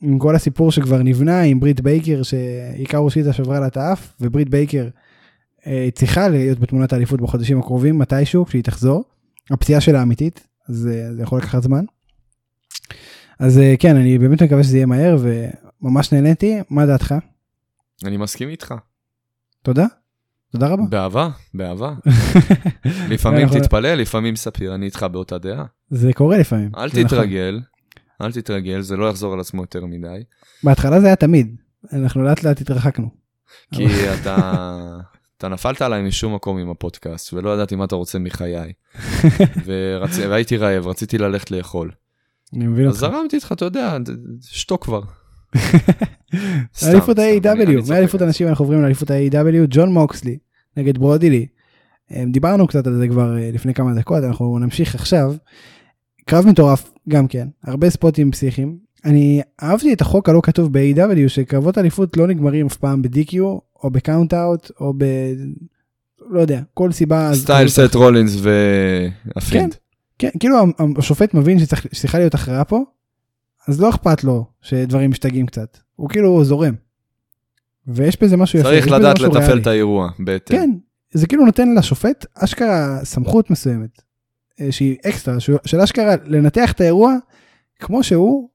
עם כל הסיפור שכבר נבנה עם בריט בייקר, שהיקארו שידה שברה לה את האף, ובריט בייקר אה, צריכה להיות בתמונת האליפות בחודשים הקרובים, מתישהו, כשהיא תחזור. הפציעה שלה אמיתית, אז אה, זה יכול לקחת זמן. אז אה, כן, אני באמת מקווה שזה יהיה מהר, וממש נהניתי. מה דעתך? אני מסכים איתך. תודה. תודה רבה. באהבה, באהבה. לפעמים תתפלא, לפעמים ספיר, אני איתך באותה דעה. זה קורה לפעמים. אל נכון. תתרגל, אל תתרגל, זה לא יחזור על עצמו יותר מדי. בהתחלה זה היה תמיד, אנחנו לאט לאט התרחקנו. כי אתה... אתה נפלת עליי משום מקום עם הפודקאסט, ולא ידעתי מה אתה רוצה מחיי. ורצ... והייתי רעב, רציתי ללכת לאכול. אני מבין אז אותך. זרמתי איתך, אתה יודע, שתוק כבר. אליפות ה-AW. מאליפות הנשים אנחנו עוברים לאליפות ה-AW, ג'ון מוקסלי נגד ברודילי. אה, דיברנו קצת על זה כבר אה, לפני כמה דקות, אנחנו נמשיך עכשיו. קרב מטורף, גם כן, הרבה ספוטים פסיכיים. אני אהבתי את החוק הלא כתוב ב-AEW שקרבות אליפות לא נגמרים אף פעם ב-DQ או ב count out או ב... לא יודע, כל סיבה. style סת' רולינס וה Fiend. כן, כאילו השופט מבין שצריכה להיות הכרעה פה, אז לא אכפת לו שדברים משתגעים קצת, הוא כאילו זורם. ויש בזה משהו יפה. צריך לדעת לתפעל. את האירוע בהתאם. כן, זה כאילו נותן לשופט אשכרה סמכות מסוימת, אה, שהיא אקסטרה, של אשכרה לנתח את האירוע כמו שהוא,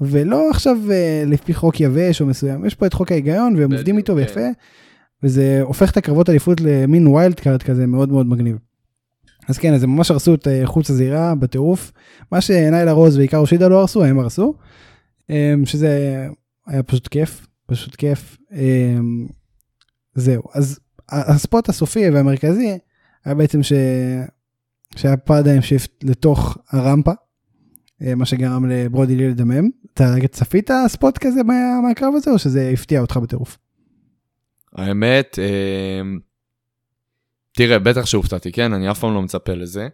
ולא עכשיו אה, לפי חוק יבש או מסוים, יש פה את חוק ההיגיון והם עובדים איתו כן. ויפה, וזה הופך את הקרבות אליפות למין wild card כזה מאוד מאוד מגניב. אז כן, אז הם ממש הרסו את אה, חוץ הזירה בטירוף, מה שניילה רוז והיקארו שידה לא הרסו, הם הרסו, אה, שזה היה פשוט כיף, פשוט כיף. אה, זהו, אז הספוט הסופי והמרכזי היה בעצם ש... שהיה פרדיים שיפט לתוך הרמפה, אה, מה שגרם לברודי לי לדמם. אתה צפית ספוט כזה מה- מהקרב הזה או שזה הפתיע אותך בטירוף? האמת, אה, תראה, בטח שהופתעתי, כן? אני אף פעם לא מצפה לזה.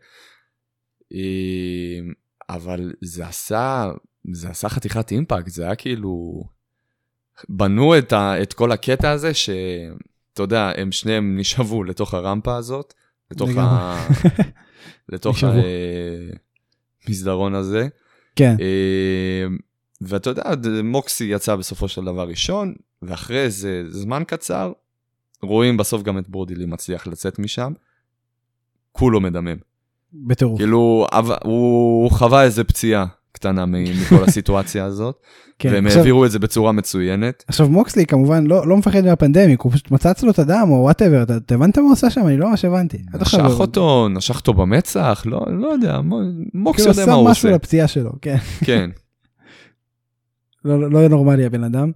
אה, אבל זה עשה, זה עשה חתיכת אימפקט, זה היה כאילו... בנו את, ה, את כל הקטע הזה, שאתה יודע, הם שניהם נשאבו לתוך הרמפה הזאת, לתוך, ה, לתוך המסדרון הזה. כן. אה, ואתה יודע, מוקסי יצא בסופו של דבר ראשון, ואחרי איזה זמן קצר, רואים בסוף גם את בורדילי מצליח לצאת משם, כולו מדמם. בטירוף. כאילו, הוא חווה איזה פציעה קטנה מכל הסיטואציה הזאת, כן, והם עכשיו, העבירו את זה בצורה מצוינת. עכשיו מוקסלי כמובן לא, לא מפחד מה pandemic, הוא פשוט מצץ לו את הדם או whatever, אתה, אתה הבנת מה הוא עושה שם? אני לא ממש הבנתי. נשך אותו, נשך אותו במצח, לא, לא יודע, מוקס יודע מה הוא עושה. כאילו שם משהו לפציעה שלו, כן. כן. לא, לא נורמלי הבן אדם.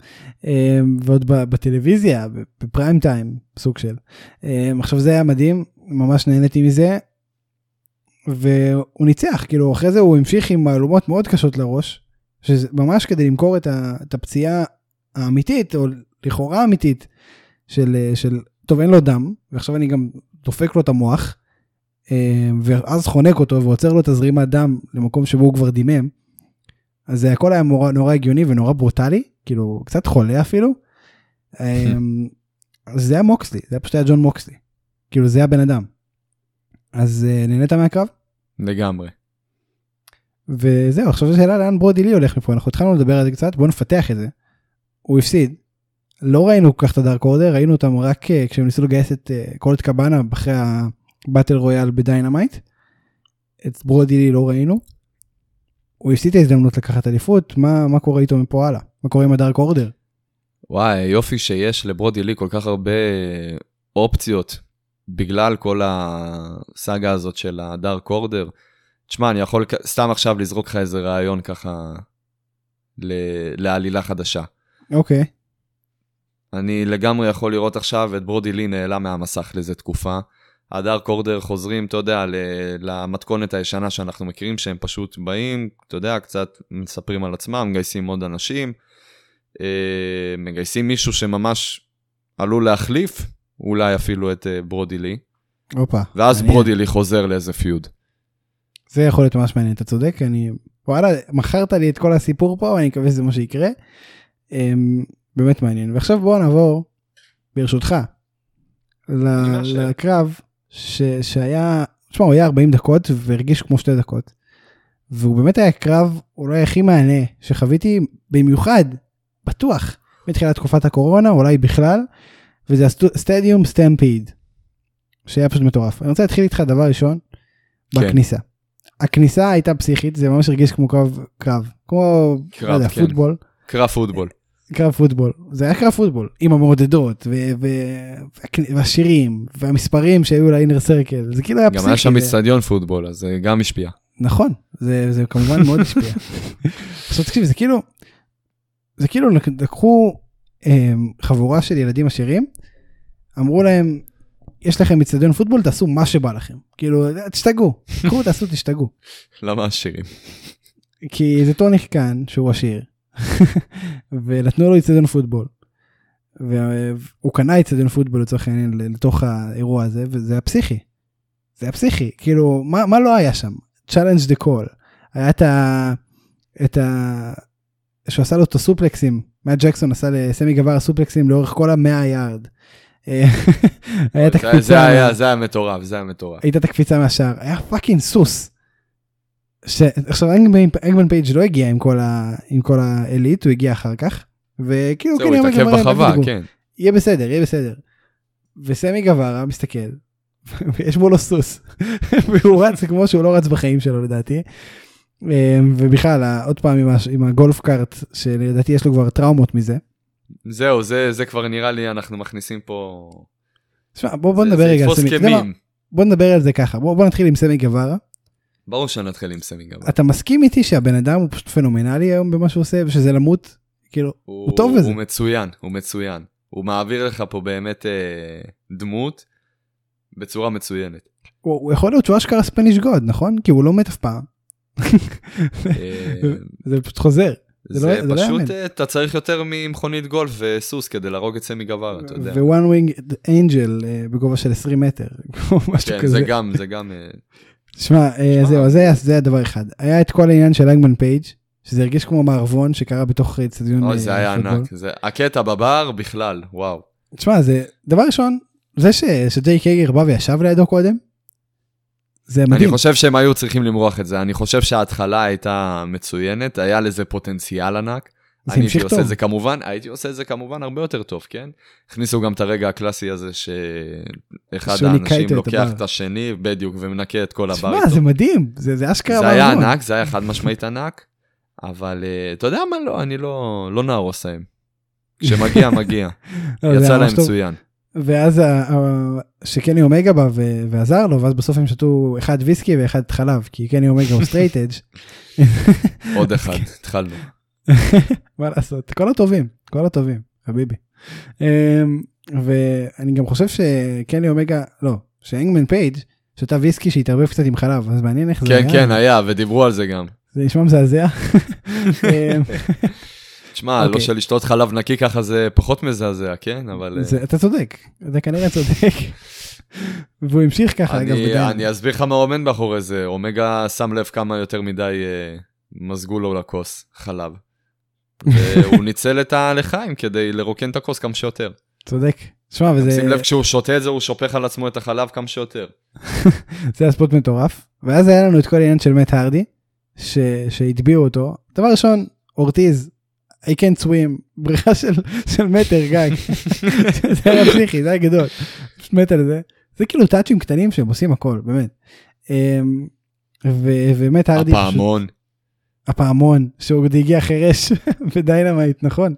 אמ, ועוד בטלוויזיה, ב prime time, סוג של. אמ, עכשיו זה היה מדהים, ממש נהניתי מזה. והוא ניצח, כאילו אחרי זה הוא המשיך עם מהלומות מאוד קשות לראש, שזה ממש כדי למכור את הפציעה האמיתית, או לכאורה אמיתית, של, של, טוב אין לו דם, ועכשיו אני גם דופק לו את המוח, אמ, ואז חונק אותו ועוצר לו את הזרימת דם למקום שבו הוא כבר דימם. אז הכל היה נורא, נורא הגיוני ונורא ברוטלי, כאילו קצת חולה אפילו. אמ, אז זה היה מוקסלי, זה היה פשוט היה ג'ון מוקסלי. כאילו זה הבן אדם. אז אה, נהנית מהקרב? לגמרי. וזהו, עכשיו השאלה לאן ברודי לי הולך מפה, אנחנו התחלנו לדבר על זה קצת, בוא נפתח את זה. הוא הפסיד. לא ראינו כל כך את ה Dark Order, ראינו אותם רק אה, כשהם ניסו לגייס את אה, קולט קבאנה אחרי ה battle royal ב Dynamite. את ברודי לי לא ראינו. הוא הפסיד את ההזדמנות לקחת אליפות, מה, מה קורה איתו מפה הלאה? מה קורה עם ה Dark Order? וואי, יופי שיש לברודי לי כל כך הרבה אופציות בגלל כל הסאגה הזאת של הדארק אורדר. תשמע, אני יכול סתם עכשיו לזרוק לך איזה רעיון ככה ל- לעלילה חדשה. אוקיי. Okay. אני לגמרי יכול לראות עכשיו את ברודי לי נעלם מהמסך לאיזה תקופה. הדארק אורדר חוזרים, אתה יודע, למתכונת הישנה שאנחנו מכירים, שהם פשוט באים, אתה יודע, קצת מספרים על עצמם, מגייסים עוד אנשים, אה, מגייסים מישהו שממש עלול להחליף, אולי אפילו את אה, ברודי לי. הופה. ואז אני... ברודי לי חוזר לאיזה פיוד. זה יכול להיות ממש מעניין, אתה צודק, אני... וואלה, מכרת לי את כל הסיפור פה, אני מקווה שזה מה שיקרה. אמ, באמת מעניין. ועכשיו בואו נעבור, ברשותך, לקרב ש, שהיה, תשמע, הוא היה 40 דקות והרגיש כמו שתי דקות. והוא באמת היה קרב אולי הכי מענה שחוויתי במיוחד, בטוח, מתחילת תקופת הקורונה, אולי בכלל, וזה הסטדיום סטמפיד, שהיה פשוט מטורף. אני רוצה להתחיל איתך דבר ראשון, כן. בכניסה. הכניסה הייתה פסיכית, זה ממש הרגיש כמו קרב, קרב, כמו, קרב, לא יודע, כן. פוטבול. קרב פוטבול. קרב פוטבול זה היה קרב פוטבול עם המעודדות והשירים והמספרים שהיו לאינר סרקל זה כאילו היה פסיכי. גם היה שם אצטדיון פוטבול אז זה גם השפיע. נכון זה, זה כמובן מאוד השפיע. עכשיו תקשיב זה כאילו זה כאילו לקחו אה, חבורה של ילדים עשירים אמרו להם יש לכם אצטדיון פוטבול תעשו מה שבא לכם כאילו תשתגעו קחו תעשו תשתגעו. למה עשירים? כי זה טוני כאן שהוא עשיר ונתנו לו אצטדיון פוטבול. והוא קנה אצטדיון פוטבול לצורך העניין לתוך האירוע הזה וזה היה פסיכי. זה היה פסיכי כאילו מה, מה לא היה שם challenge the call היה את ה... את ה... שהוא עשה לו את הסופלקסים מאט ג'קסון עשה לסמי גווארה סופלקסים לאורך כל המאה יארד. היה את הקפיצה. זה היה, זה היה מטורף, זה היה מטורף. הייתה את הקפיצה מהשער, היה fucking סוס. ש... עכשיו האנגמן פייג' לא הגיע עם כל, ה... עם כל ה Elite, הוא הגיע אחר כך. וכאילו, זהו, הוא התעכב בחווה, כן. יהיה בסדר, יהיה בסדר. וסמי גווארה מסתכל, ויש מולו סוס, והוא רץ כמו שהוא לא רץ בחיים שלו לדעתי. אמ, ובכלל, עוד פעם עם, הש... עם ה golf cart, שלדעתי יש לו כבר טראומות מזה. זהו, זה, זה כבר נראה לי, אנחנו מכניסים פה... תשמע, בוא, בוא זה, נדבר זה רגע על סמי. בוא נדבר על זה ככה, בוא, בוא נתחיל עם סמי גווארה. ברור שנתחיל עם סמי גווארה. אתה מסכים איתי שהבן אדם הוא פשוט פנומנלי היום במה שהוא עושה ושזה למות כאילו הוא, הוא טוב בזה. הוא מצוין הוא מצוין הוא מעביר לך פה באמת אה, דמות בצורה מצוינת. הוא, הוא יכול להיות שהוא אשכרה Spanish God נכון כי הוא לא מת אף פעם. אה, זה פשוט חוזר. זה זה לא- זה לא פשוט, יאמן. אה, אתה צריך יותר ממכונית גולף וסוס כדי להרוג את סמי גווארה, אתה יודע. ו-one winged angel אה, בגובה של 20 מטר, משהו כן, כזה. זה גם, זה גם... אה, שמע, אה. זהו, זה, זה הדבר אחד. היה את כל העניין של האנגמן פייג', שזה הרגיש כמו מערבון שקרה בתוך אצטדיון. אוי, אה, זה היה. ענק. הקטע בבר בכלל, וואו. תשמע, זה דבר ראשון, זה ש- שג'יי קייגר בא וישב לידו קודם, זה אני מדהים. חושב שהם היו צריכים למרוח את זה. אני חושב שההתחלה הייתה מצוינת, היה לזה פוטנציאל ענק. זה אני הייתי המשיך עושה טוב. את זה כמובן, הייתי עושה את זה כמובן הרבה יותר טוב, כן? הכניסו גם את הרגע הקלאסי הזה שאחד האנשים את לוקח הבר. את השני, בדיוק, ומנקה את כל הבר תשמע, איתו. זה מדהים, זה זה אשכרה זה היה. ענק, זה היה חד משמעית ענק, אבל אה, אתה יודע מה, לא, אני לא, לא נהרוס להם. כשמגיע, מגיע. לא, יצא להם טוב. מצוין. ואז שקני אומגה בא ועזר לו, ואז בסוף הם שתו אחד ויסקי ואחד חלב, כי קני אומגה הוא straight edge. עוד אחד, התחלנו. מה לעשות, כל הטובים, כל הטובים, חביבי. אמ, ואני גם חושב שקני אומגה, לא, שהאנגמן פייג' שתה ויסקי שהתערבב קצת עם חלב, אז מעניין איך זה כן, היה. כן, היה, ודיברו על זה גם. זה נשמע מזעזע. אמ, תשמע, לא אוקיי. של לשתות חלב נקי ככה זה פחות מזעזע, כן? אבל... אה, זה- אתה צודק, אתה כנראה צודק. והוא המשיך ככה, אגב, אני, בדיין. אני אסביר לך מה עומד מאחורי זה, אומגה שם לב כמה יותר מדי אה, מזגו לו לכוס חלב. והוא ניצל את הלחיים כדי לרוקן את הכוס כמה שיותר. צודק. שמע, וזה... שים לב, כשהוא שותה את זה, הוא שופך על עצמו את החלב כמה שיותר. זה היה spot מטורף. ואז היה לנו את כל העניין של מאט הרדי, ש... שהטביעו אותו. דבר ראשון, אורטיז, I can't swim, בריכה של, של מטר גג. זה היה פסיכי, זה היה גדול. פשוט מת על זה. זה כאילו טאצ'ים קטנים שהם עושים הכל, באמת. אמ. ומאט הרדי, פשוט- הפעמון, שהוא עוד הגיע חירש ב Dynamite, נכון?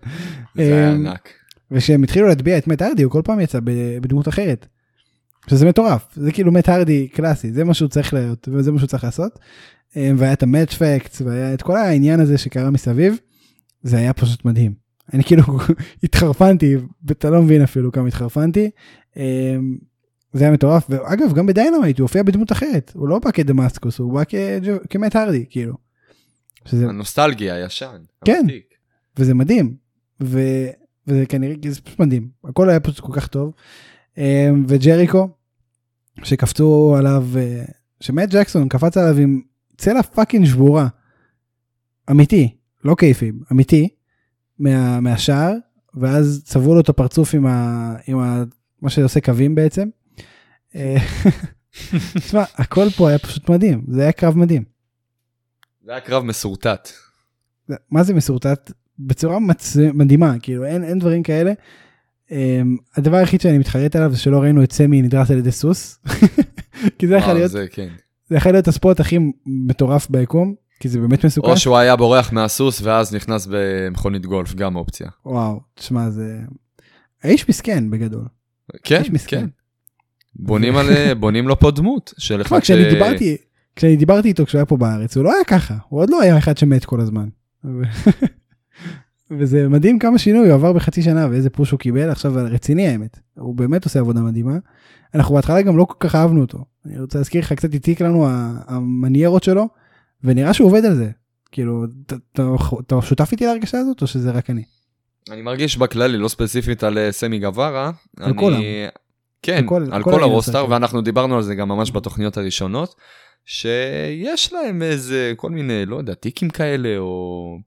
זה היה אמ, ענק. וכשהם התחילו להטביע את מאט הרדי הוא כל פעם יצא בדמות אחרת. שזה מטורף זה כאילו מאט הרדי קלאסי זה מה שהוא צריך להיות וזה מה שהוא צריך לעשות. אה, והיה את ה Matt Facts והיה את כל העניין הזה שקרה מסביב. זה היה פשוט מדהים. אני כאילו התחרפנתי אתה לא מבין אפילו כמה התחרפנתי. אה, זה היה מטורף ואגב גם ב Dynamite הוא הופיע בדמות אחרת הוא לא בא כדמאסקוס הוא בא כמאט הרדי כאילו. שזה הנוסטלגיה, הישן. כן. העתיק. וזה מדהים ו... וזה כנראה זה פשוט מדהים הכל היה פשוט כל כך טוב אמ, וג'ריקו שקפצו עליו אה, שמט ג'קסון קפץ עליו עם צלע fucking שבורה אמיתי לא kayfabe אמיתי מה... מהשער ואז צבעו לו את הפרצוף עם, ה... עם ה... מה שעושה קווים בעצם. אה, תשמע הכל פה היה פשוט מדהים זה היה קרב מדהים. זה היה קרב מסורטט. מה זה מסורטט בצורה מצ... מדהימה כאילו אין אין דברים כאלה. Um, הדבר היחיד שאני מתחרט עליו זה שלא ראינו את סמי נדרס על ידי סוס. כי זה יכול וואו, להיות זה כן. זה יכול להיות הספורט הכי מטורף ביקום כי זה באמת מסוכן. או שהוא היה בורח מהסוס ואז נכנס במכונית גולף, גם אופציה. וואו תשמע זה האיש מסכן בגדול. כן. כן. בונים על- בונים לו פה דמות של אחד ש... כשאני דיברתי כשאני דיברתי איתו כשהוא היה פה בארץ הוא לא היה ככה הוא עוד לא היה אחד שמת כל הזמן. וזה מדהים כמה שינוי הוא עבר בחצי שנה ואיזה פוש הוא קיבל עכשיו רציני האמת הוא באמת עושה עבודה מדהימה. אנחנו בהתחלה גם לא כל כך אהבנו אותו אני רוצה להזכיר לך קצת הציק לנו המניירות שלו ונראה שהוא עובד על זה כאילו אתה- שותף איתי להרגשה הזאת או שזה רק אני. אני מרגיש בכללי, לא ספציפית על אה, סמי גווארה. על אני- כולם. כן, על כל- על כל הרוסטר. ואנחנו דיברנו על זה גם ממש בתוכניות הראשונות, שיש להם איזה כל מיני, לא יודע, טיקים כאלה, או...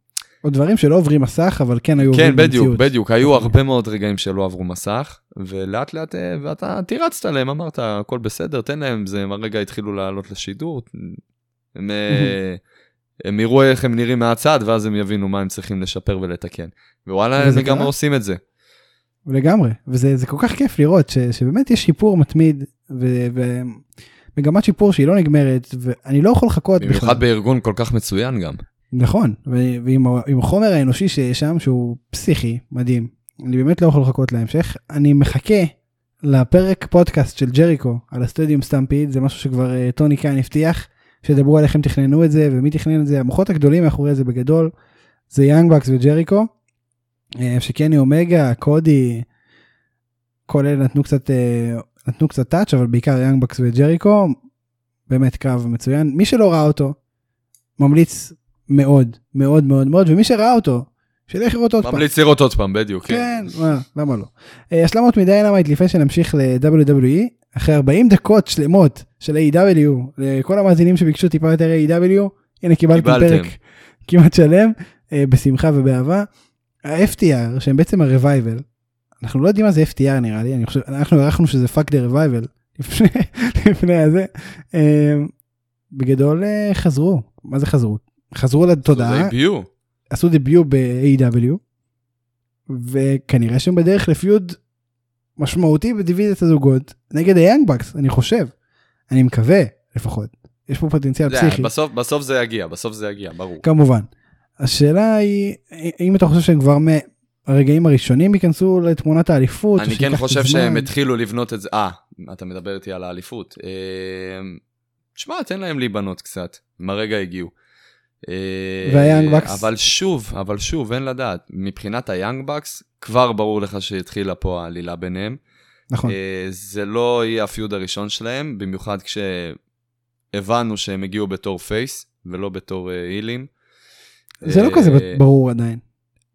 או דברים שלא עוברים מסך אבל כן היו כן, עוברים בדיוק, במציאות. בדיוק, היו הרבה מאוד רגעים שלא עברו מסך, ולאט לאט, אה, ואתה תירצת להם, אמרת, הכל בסדר, תן להם, זה, הם הרגע התחילו לעלות לשידור, הם, אה, הם יראו איך הם נראים מהצד, ואז הם יבינו מה הם צריכים לשפר ולתקן. ווואלה, הם קרה? עושים את זה. לגמרי וזה זה כל כך כיף לראות ש, שבאמת יש שיפור מתמיד ומגמת שיפור שהיא לא נגמרת ואני לא יכול לחכות בכלל. במיוחד בארגון כל כך מצוין גם. נכון ועם החומר האנושי שיש שם שהוא פסיכי מדהים אני באמת לא יכול לחכות להמשך אני מחכה לפרק פודקאסט של ג'ריקו על הסטודיום סטמפיד זה משהו שכבר אה, טוני קיין הבטיח שידברו על איך הם תכננו את זה ומי תכנן את זה המוחות הגדולים מאחורי זה בגדול זה Young Bucks וג'ריקו אה, שקני אומגה קודי כל אלה נתנו קצת אה, נתנו קצת touch אבל בעיקר Young Bucks וג'ריקו באמת קרב מצוין מי שלא ראה אותו ממליץ מאוד, מאוד מאוד מאוד, ומי שראה אותו, שילך לראות עוד פעם. ממליץ לראות עוד פעם, בדיוק. כן, מה, למה לא. אה, השלמות מ Dynamite לפני שנמשיך ל-WWE, אחרי 40 דקות שלמות של A.W, לכל המאזינים שביקשו טיפה יותר A.W, הנה קיבלתם קיבלתם. פרק כמעט שלם, אה, בשמחה ובאהבה. ה-FTR, שהם בעצם ה-Revival, אנחנו לא יודעים מה זה FTR נראה לי, אני חושב, אנחנו הערכנו שזה fuck the revival לפני, לפני הזה. אה, בגדול אה, חזרו, מה זה חזרו? חזרו לתודעה. זה דביוט. עשו דביוט ב-AW וכנראה שהם בדרך לפיוד משמעותי בדיוויזיית הזוגות נגד היאנג בקס אני חושב אני מקווה לפחות יש פה פוטנציאל פסיכי בסוף, בסוף זה יגיע, בסוף זה יגיע, ברור. כמובן. השאלה היא האם אתה חושב שהם כבר מהרגעים הראשונים ייכנסו לתמונת האליפות? אני כן חושב זמן? שהם התחילו לבנות את זה, אה, אתה מדבר איתי על האליפות. אה, תשמע, תן להם להיבנות קצת, הם הרגע הגיעו. אה, וה Young Bucks? אבל שוב, אבל שוב, אין לדעת. מבחינת ה Young Bucks, כבר ברור לך שהתחילה פה העלילה ביניהם. נכון אה, זה לא יהיה ה feud הראשון שלהם, במיוחד כשהבנו שהם הגיעו בתור face, ולא בתור אה, הילים. זה לא אה, כזה ברור עדיין.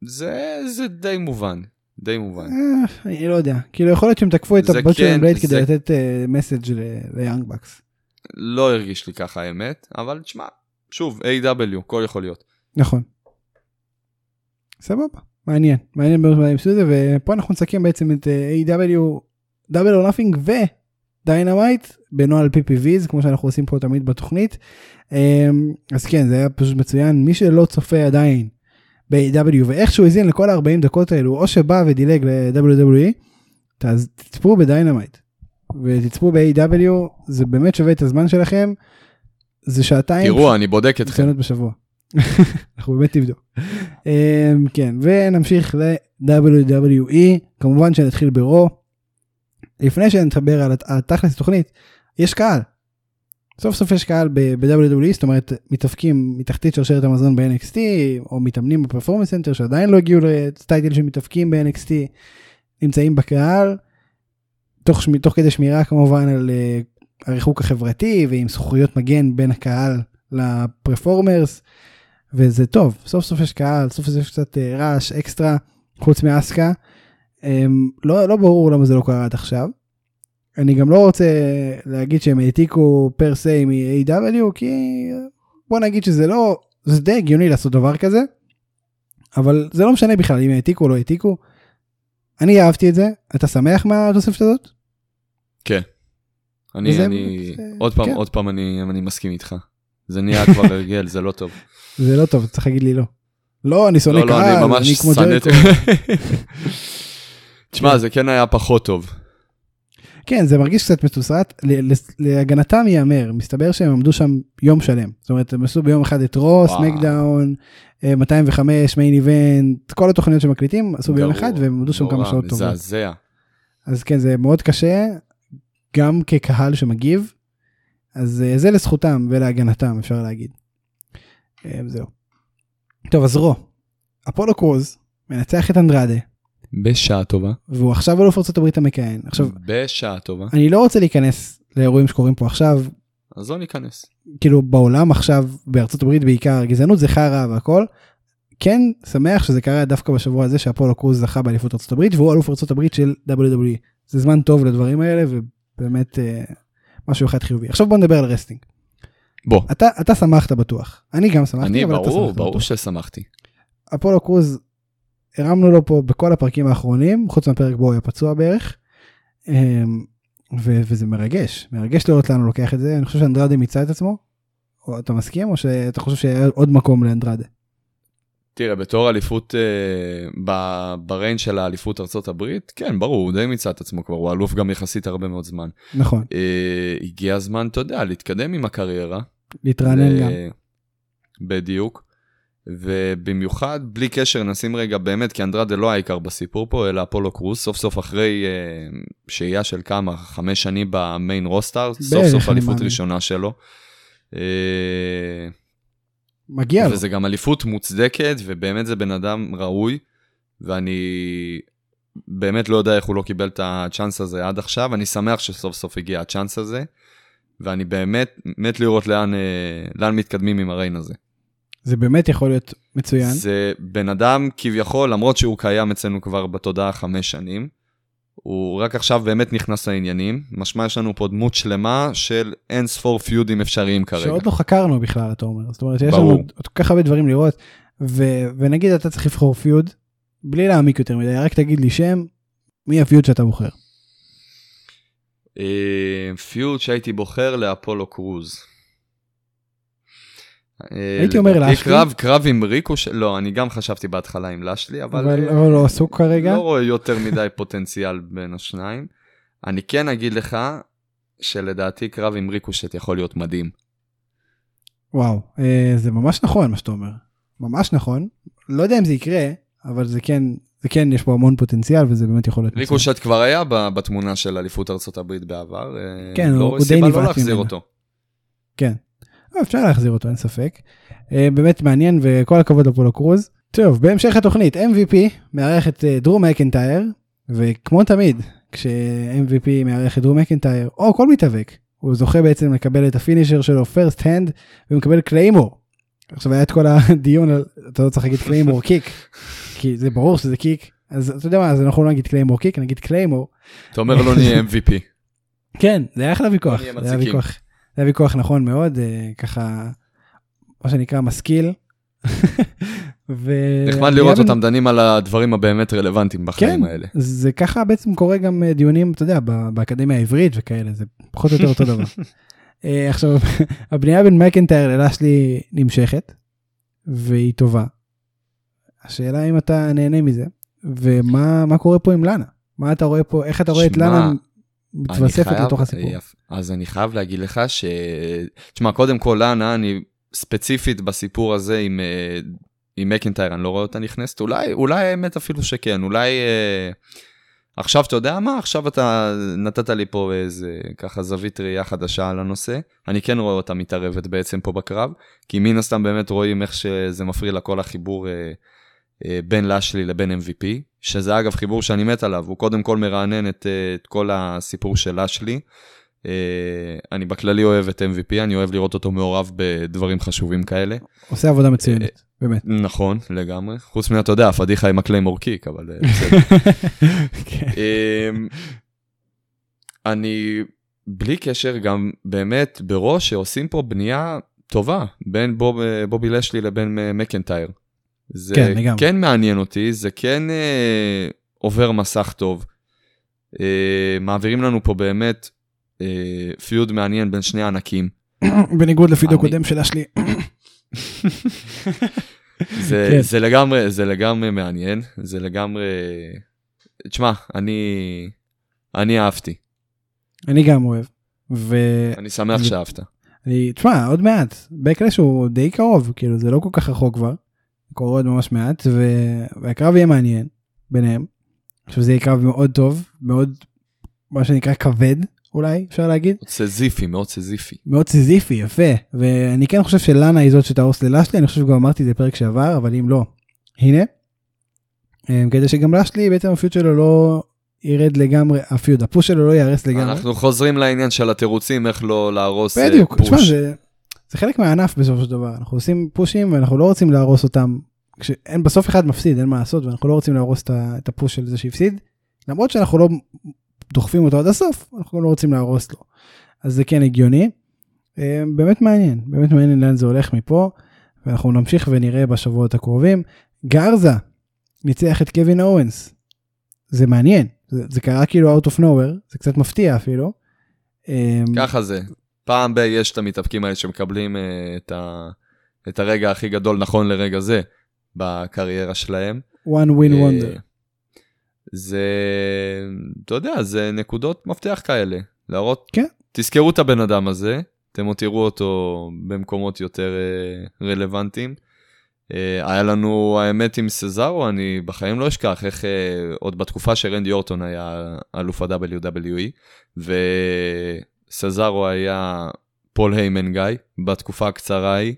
זה, זה די מובן, די מובן. אה, אני לא יודע כאילו יכול להיות שהם תקפו את ה Butcher and Blade כדי לתת message ל Young Bucks. לא הרגיש לי ככה האמת, אבל תשמע, שוב, AEW, הכל יכול להיות. נכון. סבבה, מעניין, מעניין מאוד מה הם עשו את זה, ופה אנחנו נסכם בעצם את AEW. Double or Nothing ו Dynamite בנוהל PPVs כמו שאנחנו עושים פה תמיד בתוכנית. אמ, אז כן זה היה פשוט מצוין מי שלא צופה עדיין ב-AEW ואיכשהו האזין לכל ה-40 דקות האלו או שבא ודילג ל-WWE אז תצפו ב Dynamite ותצפו ב-AEW זה באמת שווה את הזמן שלכם. זה שעתיים תראו, אני בודק אתכם. בשבוע. אנחנו באמת נבדוק. אמ, כן, ונמשיך ל-WWE, כמובן שנתחיל ב Raw. לפני שנדבר על הת- על תכלס התוכנית, יש קהל. סוף סוף יש קהל ב-WWE, זאת אומרת מתאבקים מתחתית שרשרת המזון ב-NXT, או מתאמנים ב Performance Center שעדיין לא הגיעו ל title של מתאבקים ב-NXT, נמצאים בקהל, תוך, תוך כדי שמירה כמובן על אה, הריחוק החברתי ועם זכוכיות מגן בין הקהל לפרפורמרס וזה טוב סוף סוף יש קהל סוף סוף יש קצת אה, רעש אקסטרה חוץ מאסקה אמ, לא לא ברור למה זה לא קרה עד עכשיו. אני גם לא רוצה להגיד שהם העתיקו פר סי מ-AW כי אה, בוא נגיד שזה לא זה די הגיוני לעשות דבר כזה. אבל זה לא משנה בכלל אם העתיקו או לא העתיקו. אני אהבתי את זה אתה שמח מהתוספת הזאת? כן. אני, וזה- אני, זה- עוד פעם, כן. עוד פעם אני, אני מסכים איתך. זה נהיה כבר הרגל, זה לא טוב. זה לא טוב צריך להגיד לי לא. לא אני שונא לא, לא, קהל אני ממש אני כמו. ג'ריקו. תשמע, זה כן היה פחות טוב. כן זה מרגיש קצת מתוסרט להגנתם ייאמר מסתבר שהם עמדו שם יום שלם זאת אומרת הם עשו ביום אחד את רו. סמקדאון 205 מיין איבנט כל התוכניות שמקליטים עשו ביום אחד והם עמדו שם כמה שעות טובות מזעזע. אז כן זה מאוד קשה גם כקהל שמגיב אז אה, זה לזכותם ולהגנתם אפשר להגיד. אה, זהו. טוב אז רו אפולו קרוז מנצח את אנדרדה בשעה טובה. והוא עכשיו אלוף ארצות הברית המכהן עכשיו בשעה טובה. אני לא רוצה להיכנס לאירועים שקורים פה עכשיו אז לא ניכנס. כאילו בעולם עכשיו בארצות הברית בעיקר גזענות זה חרא והכל. כן שמח שזה קרה דווקא בשבוע הזה שאפולו קרוז זכה באליפות ארצות הברית והוא אלוף ארצות הברית של WWE. זה זמן טוב לדברים האלה ובאמת אה, משהו אחד חיובי. עכשיו בוא נדבר על wrestling. בוא. אתה אתה שמחת בטוח אני גם שמחתי אני, אבל אתה ברור, שמחת ברור בטוח. ששמחתי. אפולו קרוז הרמנו לו פה בכל הפרקים האחרונים חוץ מהפרק בו הוא היה פצוע בערך. אמ, ו- וזה מרגש מרגש לראות לאן הוא לוקח את זה אני חושב שאנדרדה מיצה את עצמו. או אתה מסכים או שאתה חושב שהיה עוד מקום לאנדרדה. תראה, בתור אליפות, אה, ב- ב reign של אליפות ארצות הברית, כן, ברור, הוא די מיצה את עצמו כבר, הוא אלוף גם יחסית הרבה מאוד זמן. נכון אה, הגיע הזמן, אתה יודע, להתקדם עם הקריירה. להתרענן ו- גם. בדיוק. ובמיוחד, בלי קשר, נשים רגע באמת, כי אנדרדה לא העיקר בסיפור פה, אלא אפולו קרוז, סוף סוף אחרי אה, שהייה של כמה, חמש שנים במיין רוסטאר, סוף סוף אליפות. ראשונה שלו. אה, מגיע לו. וזה גם אליפות מוצדקת, ובאמת זה בן אדם ראוי, ואני באמת לא יודע איך הוא לא קיבל את הצ'אנס הזה עד עכשיו, אני שמח שסוף סוף הגיע הצ'אנס הזה, ואני באמת מת לראות לאן, אה, לאן מתקדמים עם הריין הזה. זה באמת יכול להיות מצוין. זה בן אדם כביכול, למרות שהוא קיים אצלנו כבר בתודעה חמש שנים, הוא רק עכשיו באמת נכנס לעניינים, משמע יש לנו פה דמות שלמה של אין ספור פיודים אפשריים כרגע. שעוד לא חקרנו בכלל, אתה אומר. זאת אומרת, יש ברור. לנו עוד כל כך הרבה דברים לראות, ו- ונגיד אתה צריך לבחור פיוד, בלי להעמיק יותר מדי, רק תגיד לי שם, מי הפיוד שאתה בוחר. אה, פיוד שהייתי בוחר לאפולו קרוז. אה, הייתי אומר לשלי. קרב, קרב עם ריקו, ש... לא, אני גם חשבתי בהתחלה עם לשלי, אבל, אבל אה, אבל לא עסוק כרגע. לא רואה יותר מדי פוטנציאל בין השניים. אני כן אגיד לך שלדעתי קרב עם ריקושט יכול להיות מדהים. וואו, אה, זה ממש נכון מה שאתה אומר. ממש נכון. לא יודע אם זה יקרה, אבל זה כן, זה כן, יש פה המון פוטנציאל וזה באמת יכול להיות. ריקושט כבר היה בתמונה של אליפות ארצות הברית בעבר. כן, לא הוא- רואה הוא די סיבה נבעט לא להחזיר ממנו. אותו. כן. אה, אפשר להחזיר אותו, אין ספק. אה, באמת מעניין וכל הכבוד לפולו קרוז. טוב, בהמשך התוכנית, MVP מארח את אה, דרו מקנטייר, וכמו תמיד, כש-MVP מארח את דרו מקנטייר, או כל מתאבק, הוא זוכה בעצם לקבל את ה finisher שלו first hand, ומקבל Claymore. עכשיו היה את כל הדיון על, אתה לא צריך להגיד Claymore kick, כי זה ברור שזה kick, אז אתה יודע מה, אז אנחנו לא נגיד Claymore kick, נגיד Claymore. אתה אומר לא נהיה MVP. כן, זה היה אחלה ויכוח. נהיה זה היה. ויכוח, זה היה ויכוח נכון מאוד, אה, ככה, מה שנקרא משכיל. ו... נחמד לראות אותם דנים על הדברים הבאמת רלוונטיים בחיים כן, האלה. זה ככה בעצם קורה גם אה, דיונים, אתה יודע, באקדמיה העברית וכאלה, זה פחות או יותר אותו דבר. אה, עכשיו, הבנייה בין מקנטייר ללשלי נמשכת, והיא טובה. השאלה אם אתה נהנה מזה, ומה מה קורה פה עם לאנה? מה אתה רואה פה, איך אתה רואה את שמע, לאנה מתווספת חייב- לתוך הסיפור? יפ- אז אני חייב להגיד לך ש... תשמע, קודם כל, לאנה, אני ספציפית בסיפור הזה עם, אה, עם מקינטייר, אני לא רואה אותה נכנסת. אולי, אולי האמת אפילו שכן, אולי... אה, עכשיו, אתה יודע מה? עכשיו אתה נתת לי פה איזה ככה זווית ראייה חדשה על הנושא. אני כן רואה אותה מתערבת בעצם פה בקרב, כי מן הסתם באמת רואים איך שזה מפריע לכל החיבור אה, אה, בין לשלי לבין MVP, שזה אגב חיבור שאני מת עליו, הוא קודם כל מרענן את, אה, את כל הסיפור של לשלי. אה, אני בכללי אוהב את MVP, אני אוהב לראות אותו מעורב בדברים חשובים כאלה. עושה עבודה מצוינת, באמת. נכון, לגמרי. חוץ מזה, אתה יודע, הפדיחה עם הקליימור קיק, אבל בסדר. אמ, אני, בלי קשר, גם באמת בראש שעושים פה בנייה טובה בין בוב, בובי לשלי לבין מקנטייר. זה כן, לגמרי. כן מעניין אותי, זה כן אה, עובר מסך טוב. אה, מעבירים לנו פה באמת אה, פיוד מעניין בין שני ענקים. בניגוד לפידו אני- קודם של אשלי. זה, כן. זה לגמרי, זה לגמרי מעניין, זה לגמרי... תשמע, אני, אני אהבתי, אני גם אוהב. ואני, אני שמח זה- שאהבת. תשמע, עוד מעט, בקלש הוא די קרוב, כאילו זה לא כל כך רחוק כבר. קורה עוד ממש מעט. והקרב יהיה מעניין ביניהם. עכשיו זה יהיה קרב מאוד טוב, מאוד, מה שנקרא כבד, אולי, אפשר להגיד. סיזיפי, מאוד סיזיפי. מאוד סיזיפי, יפה. ואני כן חושב שלאנה היא זאת שתהרוס ללשלי, אני חושב שגם אמרתי את זה פרק שעבר, אבל אם לא, הנה. אה, כדי שגם לשלי, בעצם ה feud שלו לא ירד לגמרי, ה feud, ה push שלו לא ייהרס לגמרי. אנחנו חוזרים לעניין של התירוצים, איך לא להרוס אה, בדיוק, push. תשמע, זה, זה חלק מהענף בסופו של דבר, אנחנו עושים פושים ואנחנו לא רוצים להרוס אותם, כשאין בסוף אחד מפסיד, אין מה לעשות, ואנחנו לא רוצים להרוס את הפוש של זה שהפסיד, למרות שאנחנו לא דוחפים אותו עד הסוף, אנחנו לא רוצים להרוס לו. אז זה כן הגיוני. אה, באמת מעניין, באמת מעניין לאן זה הולך מפה, ואנחנו נמשיך ונראה בשבועות הקרובים. גרזה ניצח את קווין אורנס, זה מעניין, זה, זה קרה כאילו out of nowhere, זה קצת מפתיע אפילו. אה, ככה זה. פעם ב- יש את המתאפקים האלה שמקבלים אה, את, ה... את הרגע הכי גדול נכון לרגע זה בקריירה שלהם. one win אה, wonder. זה, אתה יודע, זה נקודות מפתח כאלה. להראות, כן. תזכרו את הבן אדם הזה, אתם עוד תראו אותו במקומות יותר אה, רלוונטיים. אה, היה לנו, האמת, עם סזארו, אני בחיים לא אשכח איך אה, עוד בתקופה שרנדי אורטון היה אלוף ה-WWE, וסזארו היה פול היימן גיא, בתקופה הקצרה ההיא.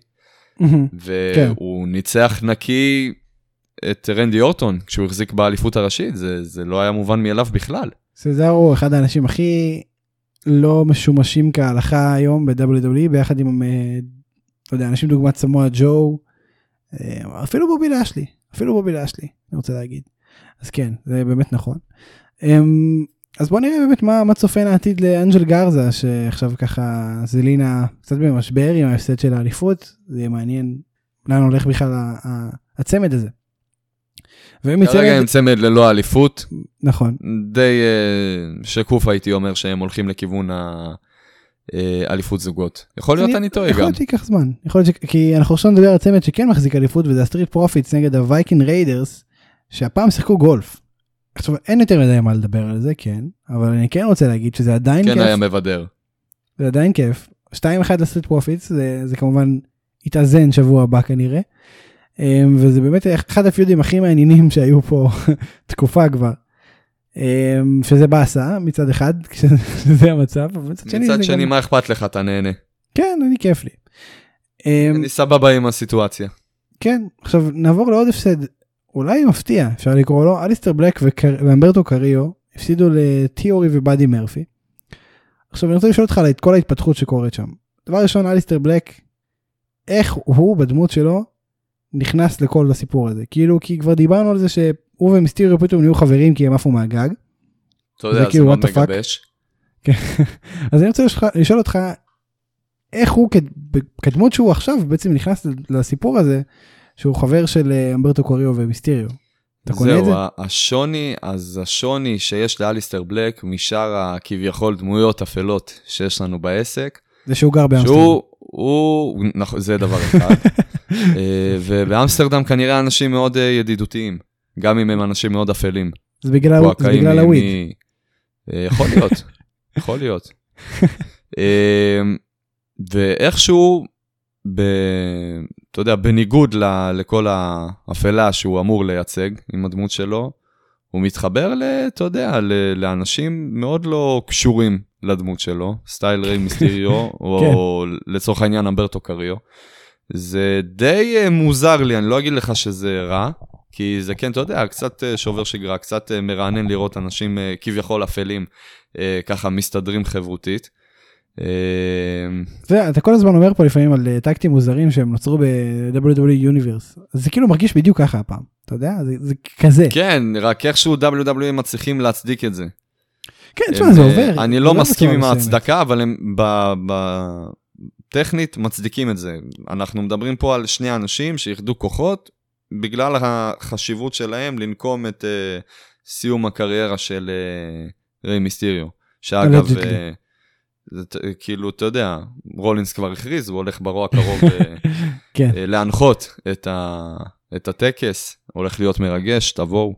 כן. והוא ניצח נקי את רנדי אורטון כשהוא החזיק באליפות הראשית, זה, זה לא היה מובן מאליו בכלל. סזארו הוא אחד האנשים הכי לא משומשים כהלכה היום ב-WWE ביחד עם, אה, לא יודע, אנשים דוגמת סמואל ג'ו, אה, אפילו בובי לאשלי, אפילו בובי לאשלי, אני רוצה להגיד. אז כן, זה באמת נכון. אמ, אז בוא נראה באמת מה, מה צופן העתיד לאנג'ל גרזה, שעכשיו ככה זלינה קצת במשבר עם ההפסד של האליפות, זה יהיה מעניין לאן הולך בכלל ה- ה- הצמד הזה. כרגע הם צמד ללא אליפות, נכון, די אה, שקוף הייתי אומר שהם הולכים לכיוון האליפות זוגות. יכול להיות אני טועה יכול גם. להיות שייקח זמן, יכול להיות ש... כי אנחנו עכשיו נדבר על צמד שכן מחזיק אליפות וזה ה Street Profits נגד ה Viking Raiders, שהפעם שיחקו גולף. עכשיו אין יותר מדי מה לדבר על זה כן, אבל אני כן רוצה להגיד שזה עדיין כן כיף. היה מבדר. זה עדיין כיף. 2-1 ל Street Profits זה, זה כמובן יתאזן שבוע הבא כנראה. אמ, וזה באמת אחד הפיודים הכי מעניינים שהיו פה תקופה כבר. אמ, שזה באסה מצד אחד כשזה המצב אבל מצד שני מצד שני גם... מה אכפת לך אתה נהנה. כן אני כיף לי. אמ, אני סבבה עם הסיטואציה. כן עכשיו נעבור לעוד הפסד אולי מפתיע אפשר לקרוא לו אליסטר בלק וקר... ואמברטו קריו הפסידו לתיאורי ובאדי מרפי. עכשיו אני רוצה לשאול אותך על כל ההתפתחות שקורית שם. דבר ראשון אליסטר בלק איך הוא בדמות שלו נכנס לכל הסיפור הזה כאילו כי כבר דיברנו על זה שהוא ומיסטיריו פתאום נהיו חברים כי הם עפו מהגג. אתה יודע, זה כאילו, what the fuck? מגבש. אז אני רוצה לשאול- אותך איך הוא כד- כדמות שהוא עכשיו בעצם נכנס לסיפור הזה שהוא חבר של אה, אמברטו קוריו ומיסטיריו. אתה קונה את זה? זהו, השוני, אז השוני שיש לאליסטר בלק משאר הכביכול דמויות אפלות שיש לנו בעסק, זה שהוא גר באמסטרדם. שהוא, הוא, נכון, זה דבר אחד. אה, ובאמסטרדם כנראה אנשים מאוד אה, ידידותיים, גם אם הם אנשים מאוד אפלים. זה בגלל, זה בגלל הוויד. יכול להיות, יכול להיות. ואיכשהו, ב... אתה יודע, בניגוד ל... לכל האפלה שהוא אמור לייצג עם הדמות שלו, הוא מתחבר, ל... אתה יודע, ל... לאנשים מאוד לא קשורים לדמות שלו, סטייל ריי מיסטריו, או לצורך העניין אמברטו קריו. זה די אה, מוזר לי, אני לא אגיד לך שזה רע, כי זה כן, אתה יודע, קצת אה, שובר שגרה, קצת אה, מרענן לראות אנשים כביכול אפלים ככה מסתדרים חברותית. אה, זה, אתה כל הזמן אומר פה לפעמים על אה, טקטים מוזרים שהם נוצרו ב-WWE Universe. זה כאילו מרגיש בדיוק ככה הפעם. אתה יודע? זה, זה כזה. כן, רק איכשהו WWE מצליחים להצדיק את זה. כן, תשמע, זה אה, עובר. אני לא מסכים עם. ההצדקה, אבל הם ב... ב... טכנית מצדיקים את זה. אנחנו מדברים פה על שני אנשים שאיחדו כוחות בגלל החשיבות שלהם לנקום את uh, סיום הקריירה של ריי מיסטיריו. שאגב, זה, כאילו, אתה יודע, רולינס כבר הכריז, הוא הולך ברוע הקרוב uh, כן. uh, להנחות את, ה... את הטקס, הולך להיות מרגש, תבואו.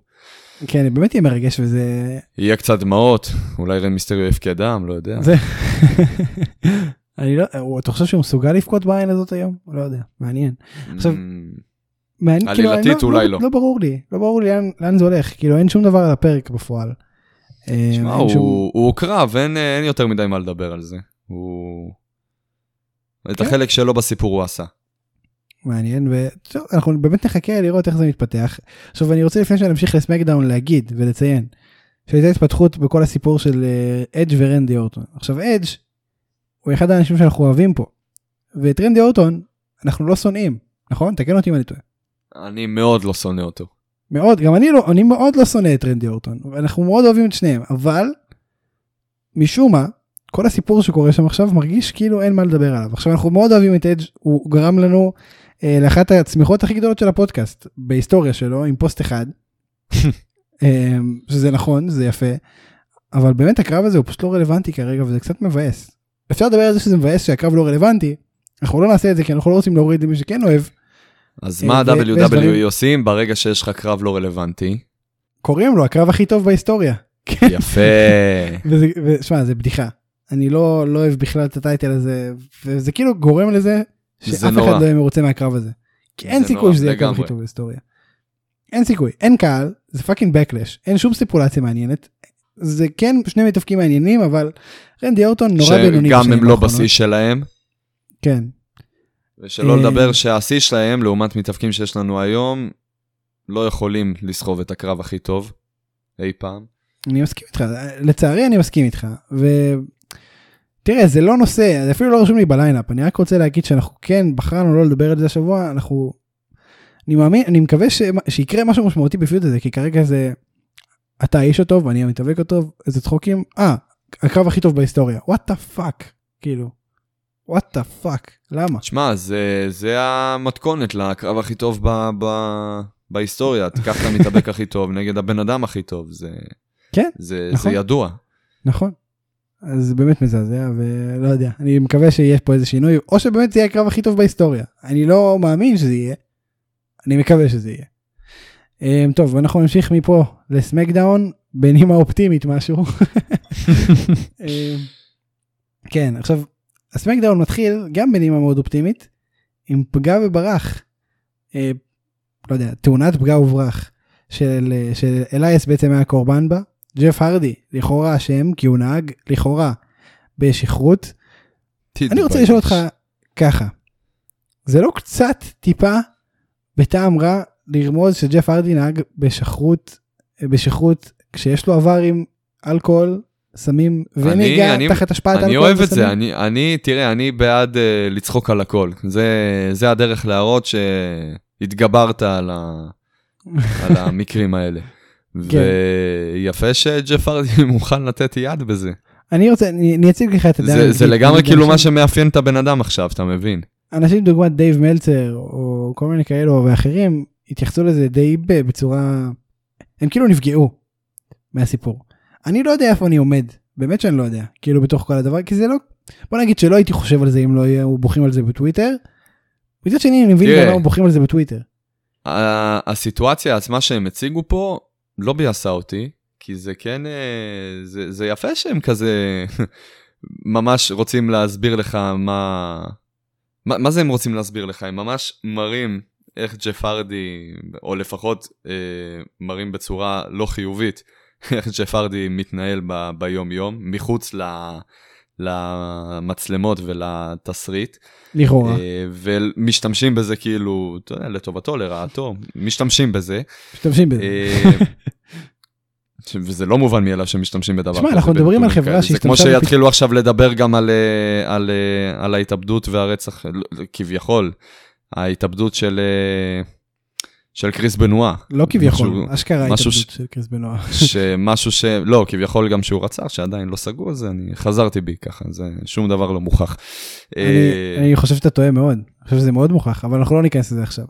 כן, באמת יהיה מרגש וזה... יהיה קצת דמעות, אולי ריי מיסטריו יבכה דם, לא יודע. זה... אני לא... אתה חושב שהוא מסוגל לבכות בעין הזאת היום? לא יודע, מעניין. עכשיו, מעניין, כאילו, אני עלילתית אולי לא. לא ברור לי, לא ברור לי לאן זה הולך, כאילו אין שום דבר על הפרק בפועל. אה, שמע, אין שום- הוא הוא הוקרב, אין אין יותר מדי מה לדבר על זה. הוא... את כן. החלק שלו בסיפור הוא עשה. מעניין וטוב, אנחנו באמת נחכה לראות איך זה מתפתח. עכשיו אני רוצה לפני שנמשיך לסמקדאון להגיד ולציין שהייתה התפתחות בכל הסיפור של אדג' ורנדי אורטון. עכשיו אדג' הוא אחד האנשים שאנחנו אוהבים פה. ואת רנדי אורטון אנחנו לא שונאים נכון תקן אותי אם אני טועה. אני מאוד לא שונא אותו. מאוד גם אני לא אני מאוד לא שונא את רנדי אורטון ואנחנו מאוד אוהבים את שניהם אבל משום מה כל הסיפור שקורה שם עכשיו מרגיש כאילו אין מה לדבר עליו. עכשיו אנחנו מאוד אוהבים את אדג' הוא גרם לנו אה, לאחת הצמיחות הכי גדולות של הפודקאסט בהיסטוריה שלו עם פוסט אחד. אה, שזה נכון זה יפה אבל באמת הקרב הזה הוא פשוט לא רלוונטי כרגע וזה קצת מבאס. אפשר לדבר על זה שזה מבאס שהקרב לא רלוונטי אנחנו לא נעשה את זה כי אנחנו לא רוצים להוריד למי שכן אוהב אז אה, מה ה-WWE עושים ברגע שיש לך קרב לא רלוונטי? קוראים לו הקרב הכי טוב בהיסטוריה. יפה. ושמע, זה בדיחה. אני לא, לא אוהב בכלל את הטייטל הזה, וזה כאילו גורם לזה זה שאף. אחד לא יהיה מרוצה מהקרב הזה. כי אין זה סיכוי שזה יהיה הקרב הכי. טוב בהיסטוריה. אין סיכוי, אין קהל, זה fucking Backlash, אין שום סטיפולציה מעניינת. זה כן שני מתאבקים מעניינים, אבל רנדי אורטון נורא בינוני. שגם הם לא. בשיא שלהם, כן, ושלא אה, לדבר שהשיא שלהם, לעומת מתאבקים שיש לנו היום, לא יכולים לסחוב את הקרב הכי טוב אי פעם. אני מסכים איתך, לצערי אני מסכים איתך. ו... תראה, זה לא נושא, זה אפילו לא רשום לי ב lineup, אני רק רוצה להגיד שאנחנו כן בחרנו לא לדבר על זה השבוע, אנחנו אני מאמין, אני מקווה ש... שיקרה משהו משמעותי ב feud הזה, כי כרגע זה... אתה האיש הטוב ואני המתאבק הטוב, איזה צחוקים, אה, הקרב הכי טוב בהיסטוריה, what the fuck, כאילו, what the fuck, למה? שמע, זה, זה המתכונת לקרב הכי טוב ב, ב, בהיסטוריה. תיקח את המתאבק הכי טוב נגד הבן אדם הכי טוב, זה, כן, זה, נכון. זה ידוע. נכון. אז באמת מזעזע ולא יודע, אני מקווה שיהיה פה איזה שינוי, או שבאמת זה יהיה הקרב הכי טוב בהיסטוריה. אני לא מאמין שזה יהיה, אני מקווה שזה יהיה. Um, טוב, אנחנו נמשיך מפה לסמקדאון, בנימה אופטימית משהו. um, כן, עכשיו, הסמקדאון מתחיל גם בנימה מאוד אופטימית, עם פגע וברח. Uh, לא יודע, תאונת פגע וברח של, של אלייס בעצם היה קורבן בה. ג'ף הרדי לכאורה אשם כי הוא נהג לכאורה בשכרות. אני רוצה לשאול אותך ככה, זה לא קצת טיפה בטעם רע לרמוז שג'ף הרדי נהג בשכרות, בשכרות כשיש לו עבר עם אלכוהול, סמים ונהיגה אני- תחת השפעת אני אלכוהול אוהב את זה? אני, אני, תראה, אני בעד uh, לצחוק על הכל. זה, זה הדרך להראות שהתגברת על, ה, על המקרים האלה. כן. ויפה שג'ף ארדי מוכן לתת יד בזה. אני רוצה, אני אני אציג לך את הדעה. זה, זה. לגמרי כאילו מה שמאפיין את הבן אדם עכשיו, אתה מבין? אנשים דוגמת דייב מלצר או כל מיני כאלו ואחרים התייחסו לזה די בצורה הם כאילו נפגעו מהסיפור. אני לא יודע איפה אני עומד באמת שאני לא יודע כאילו בתוך כל הדבר כי זה לא בוא נגיד שלא הייתי חושב על זה אם לא היו בוכים על זה בטוויטר. מצד שני אני מבין. למה בוכים על זה בטוויטר. הסיטואציה עצמה שהם הציגו פה לא ביאסה אותי, כי זה כן, אה, זה, זה יפה שהם כזה ממש רוצים להסביר לך מה, מה, מה זה הם רוצים להסביר לך? הם ממש מראים איך ג'ף הרדי, או לפחות אה, מראים בצורה לא חיובית, איך ג'ף הרדי מתנהל ב, ביום-יום, מחוץ ל... למצלמות ולתסריט, לכאורה. אה, ומשתמשים בזה כאילו, אתה יודע, לטובתו, לרעתו, משתמשים בזה. משתמשים בזה. אה, וזה לא מובן מאליו שמשתמשים בדבר תשמע, אנחנו מדברים על חברה כאלה. זה כמו שהשתמשה שיתחילו עכשיו לדבר גם על, אה, על, על ההתאבדות והרצח, לא, כביכול, ההתאבדות של, של קריס בנואה. לא כביכול משהו- אשכרה התאבדות ש- של קריס בנועה. שמשהו ש... לא, כביכול גם שהוא רצח, שעדיין לא סגור, אז אני חזרתי בי ככה, זה שום דבר לא מוכח. אני- אה, אני חושב שאתה טועה מאוד. אני חושב שזה מאוד מוכח אבל אנחנו לא ניכנס לזה עכשיו.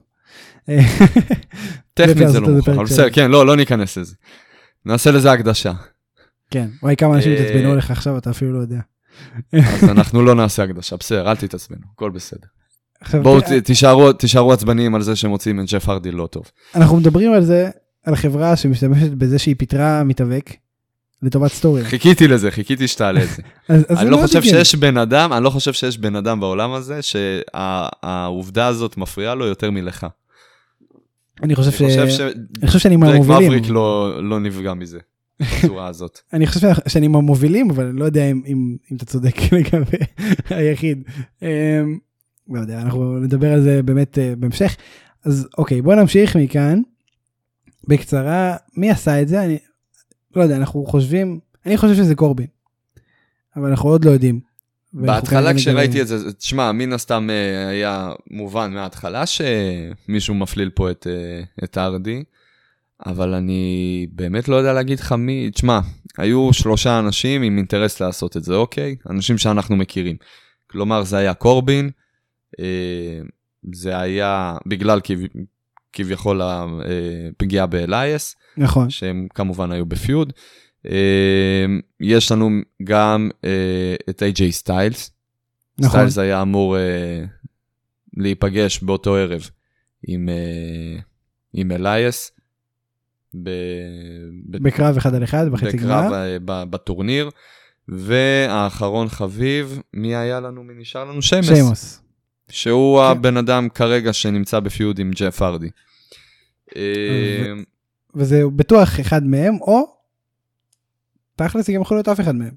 טכנית זה לא על זה מוכח, אבל. בסדר, כן, לא, לא ניכנס לזה. נעשה לזה הקדשה. כן וואי כמה אנשים אה, התעצבנו עליך עכשיו אתה אפילו לא יודע. אז אנחנו לא נעשה הקדשה, בסדר, אל תתעצבנו, הכל בסדר. בואו ת- תישארו, תישארו עצבניים על זה שמוצאים את ג'ף הרדי לא טוב. אנחנו מדברים על זה על חברה שמשתמשת בזה שהיא פיטרה מתאבק לטובת סטורי. חיכיתי לזה, חיכיתי שתעלה את זה. אז, אז אני לא חושב הגיוני. שיש בן אדם, אני לא חושב שיש בן אדם בעולם הזה שהעובדה הזאת מפריעה לו יותר מלך. אני חושב אני ש... חושב אני חושב שאני מהמובילים. מבריק לא לא נפגע מזה, בצורה הזאת. אני חושב ש- שאני מהמובילים אבל אני לא יודע אם, אתה צודק לגבי היחיד. לא יודע אנחנו נדבר על זה באמת אה, בהמשך. אז אוקיי בוא נמשיך מכאן. בקצרה מי עשה את זה אני לא יודע אנחנו חושבים אני חושב שזה קורבין. אבל אנחנו עוד לא יודעים. בהתחלה כשראיתי. את זה, תשמע, מן הסתם אה, היה מובן מההתחלה שמישהו מפליל פה את, אה, את ארדי, אבל אני באמת לא יודע להגיד לך מי, תשמע, היו שלושה אנשים עם אינטרס לעשות את זה, אוקיי? אנשים שאנחנו מכירים. כלומר, זה היה קורבין, זה היה בגלל כב- כביכול הפגיעה באלייס, נכון שהם כמובן היו בפיוד. אה, יש לנו גם אה, את איי-ג'יי סטיילס. נכון סטיילס היה אמור אה, להיפגש באותו ערב עם, אה, עם אלייס. ב- בקרב אחד על אחד בחצי בקרב גמר. אה, ב- בטורניר. והאחרון חביב, מי היה לנו? מי נשאר לנו? שמס. שיימוס. שהוא כן. הבן אדם כרגע שנמצא בפיוד עם ג'ף הרדי. אה, וזה בטוח אחד מהם או תכלס זה גם יכול להיות אף אחד מהם.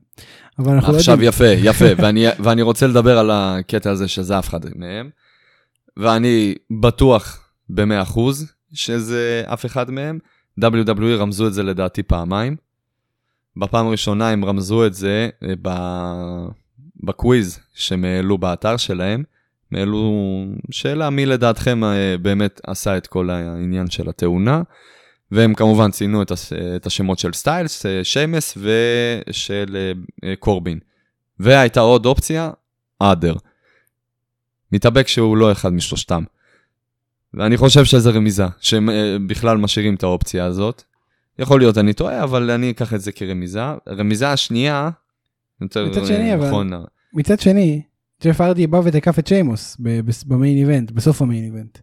אבל אנחנו לא עכשיו יודעים. יפה, יפה, ואני, ואני רוצה לדבר על הקטע הזה שזה אף אחד מהם, ואני בטוח ב-100% שזה אף אחד מהם. WWE רמזו את זה לדעתי פעמיים. בפעם הראשונה הם רמזו את זה אה, ב... בקוויז שהם העלו באתר שלהם, אלו שאלה מי לדעתכם אה, באמת עשה את כל העניין של התאונה. והם כמובן ציינו את, הש... את השמות של סטיילס, אה, שיימוס ושל אה, קורבין. והייתה עוד אופציה, אדר. מתאבק שהוא לא אחד משלושתם. ואני חושב שזה רמיזה, שהם בכלל משאירים את האופציה הזאת. יכול להיות אני טועה, אבל אני אקח את זה כרמיזה. רמיזה השנייה, יותר מצד שני, נכון. אבל מצד שני, ג'ף ארדי בא ותקף את שיימוס במיין איבנט, בסוף המיין איבנט.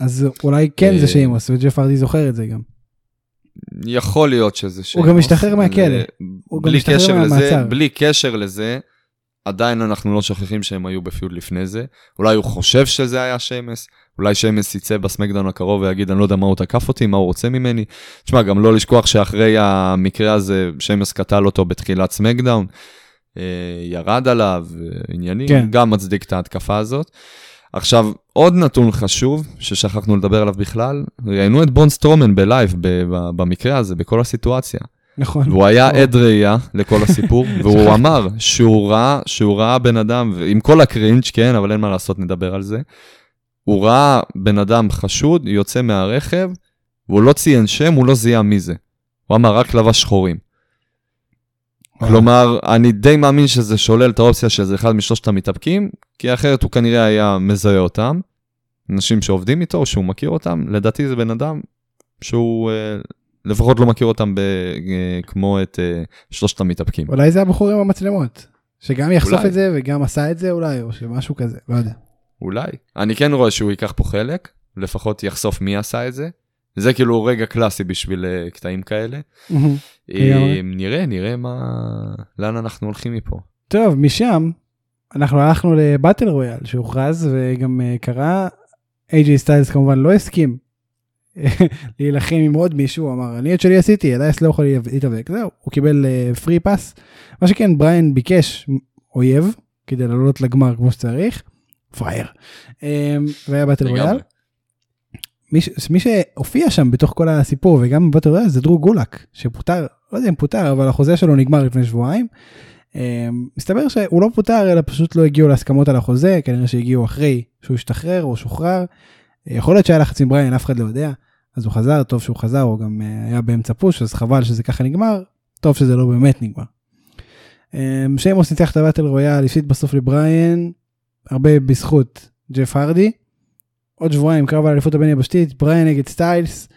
אז אולי כן זה אה, שיימוס, וג'ף ארדי זוכר את זה גם. יכול להיות שזה שיימוס. הוא גם משתחרר מהכלא. הוא גם משתחרר מהמעצר. בלי קשר לזה, עדיין אנחנו לא שוכחים שהם היו בפיוד לפני זה. אולי הוא חושב שזה היה שיימוס, אולי שיימוס יצא בסמקדאון הקרוב ויגיד, אני לא יודע מה הוא תקף אותי, מה הוא רוצה ממני. תשמע, גם לא לשכוח שאחרי המקרה הזה, שיימוס קטל אותו בתחילת סמקדאון. אה, ירד עליו, עניינים, כן. גם מצדיק את ההתקפה הזאת. עכשיו, עוד נתון חשוב, ששכחנו לדבר עליו בכלל, ראיינו את בראון סטרומן ב live, במקרה הזה, בכל הסיטואציה. נכון. והוא היה עד ראייה לכל הסיפור, והוא אמר שהוא ראה, שהוא ראה בן אדם, עם כל הקרינג', כן, אבל אין מה לעשות, נדבר על זה. הוא ראה בן אדם חשוד, יוצא מהרכב, והוא לא ציין שם, הוא לא זיהה מי זה. הוא אמר, רק לבש שחורים. כלומר, אני די מאמין שזה שולל את האופציה שזה אחד משלושת המתאבקים, כי אחרת הוא כנראה היה מזהה אותם, אנשים שעובדים איתו, שהוא מכיר אותם, לדעתי זה בן אדם שהוא אה, לפחות לא מכיר אותם ב, אה, כמו את אה, שלושת המתאבקים. אולי זה הבחור עם המצלמות, שגם יחשוף אולי. את זה וגם עשה את זה אולי, או שמשהו כזה, לא יודע. אולי. אני כן רואה שהוא ייקח פה חלק, לפחות יחשוף מי עשה את זה. זה כאילו רגע קלאסי בשביל uh, קטעים כאלה. אה, נראה, נראה מה, לאן אנחנו הולכים מפה. טוב, משם אנחנו הלכנו ל battle royal שהוכרז וגם uh, קרה. איי.ג'יי סטיילס כמובן לא הסכים להילחם עם עוד מישהו, הוא אמר, אני את שלי עשיתי, אלייס לא יכול להתאבק, זהו, הוא קיבל free pass. מה שכן, בריין ביקש אוייב כדי לעלות לגמר כמו שצריך, פרייר. והיה battle royal. מי, מי שהופיע שם בתוך כל הסיפור וגם רויאל זה דרו גולק שפוטר לא יודע אם פוטר אבל החוזה שלו נגמר לפני שבועיים. אמ, מסתבר שהוא לא פוטר אלא פשוט לא הגיעו להסכמות על החוזה כנראה שהגיעו אחרי שהוא השתחרר או שוחרר. יכול להיות שהיה לחץ עם בריין אף אחד לא יודע אז הוא חזר טוב שהוא חזר הוא גם אה, היה באמצע push אז חבל שזה ככה נגמר טוב שזה לא באמת נגמר. אמ, שיימוס ניצח את ה battle royal הפסיד בסוף לבריין הרבה בזכות ג'ף הרדי. עוד שבועיים קרב על האליפות הבין יבשתית, בריין נגד סטיילס.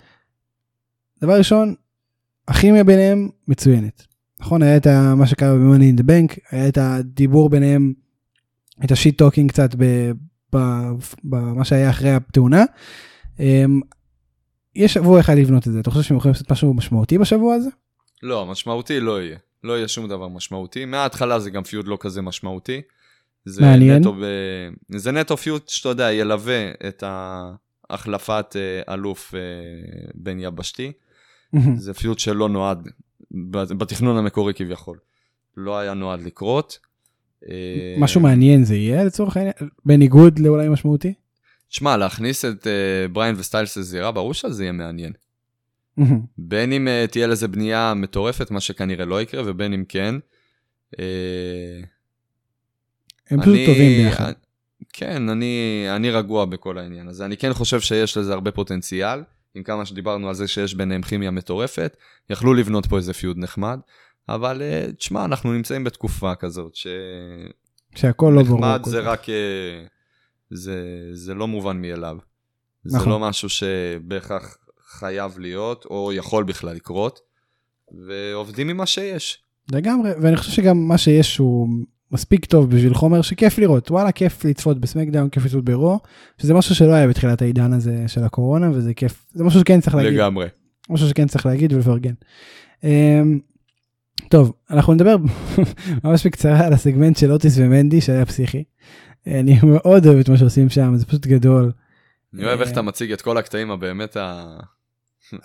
דבר ראשון, הכימיה ביניהם מצוינת. נכון, היה את מה שקרה ב-Money in the Bank, היה את הדיבור ביניהם, את ה shit talking קצת במה שהיה אחרי התאונה. אמ, יש שבוע אחד לבנות את זה, אתה חושב שהם יכולים לעשות משהו משמעותי בשבוע הזה? לא, משמעותי לא יהיה. לא יהיה שום דבר משמעותי. מההתחלה זה גם feud לא כזה משמעותי. זה מעניין. נטו, ב... זה נטו feud שאתה יודע, ילווה את ההחלפת אה, אלוף אה, בין יבשתי. זה פיוט שלא נועד, בתכנון המקורי כביכול. לא היה נועד לקרות. אה, משהו מעניין זה יהיה לצורך העניין, בניגוד לאולי משמעותי? שמע, להכניס את uh, בריין וסטיילס לזירה, ברור שזה יהיה מעניין. בין אם uh, תהיה לזה בנייה מטורפת, מה שכנראה לא יקרה, ובין אם כן. הם פשוט טובים ביחד. כן, אני, אני רגוע בכל העניין הזה. אני כן חושב שיש לזה הרבה פוטנציאל, עם כמה שדיברנו על זה שיש ביניהם כימיה מטורפת. יכלו לבנות פה איזה פיוד נחמד, אבל אה, תשמע, אנחנו נמצאים בתקופה כזאת, ש... שהכל לא ברור. נחמד זה רק... אה, זה, זה לא מובן מאליו. נכון. זה לא משהו שבהכרח חייב להיות, או יכול בכלל לקרות, ועובדים עם מה שיש. לגמרי, ואני חושב שגם מה שיש הוא מספיק טוב בשביל חומר שכיף לראות וואלה כיף לצפות בסמקדאון כיף לצפות ברו שזה משהו שלא היה בתחילת העידן הזה של הקורונה וזה כיף זה משהו שכן צריך להגיד לגמרי משהו שכן צריך להגיד ולפרגן. אמ, טוב אנחנו נדבר ממש בקצרה על הסגמנט של אוטיס ומנדי שהיה פסיכי. אני מאוד אוהב את מה שעושים שם זה פשוט גדול. אני אוהב איך אתה מציג את כל הקטעים הבאמת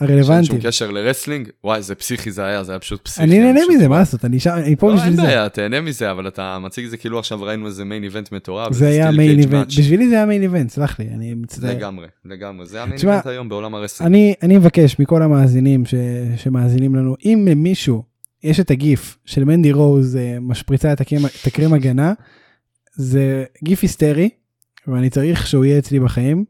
הרלוונטי. שום קשר ל wrestling, וואי, זה פסיכי זה היה, זה היה פשוט פסיכי. אני נהנה מזה, מה לעשות, אני פה בשביל זה. לא, אין בעיה, תהנה מזה, אבל אתה מציג את זה כאילו עכשיו ראינו איזה main event מטורף. זה היה main event, בשבילי זה היה main event, סלח לי, אני מצטער. לגמרי, לגמרי, זה ה main event היום בעולם ה wrestling. אני מבקש מכל המאזינים שמאזינים לנו, אם למישהו יש את הגיף של מנדי רוז אה, משפריצה את הקרים הגנה, זה גיף היסטרי ואני צריך שהוא יהיה אצלי בחיים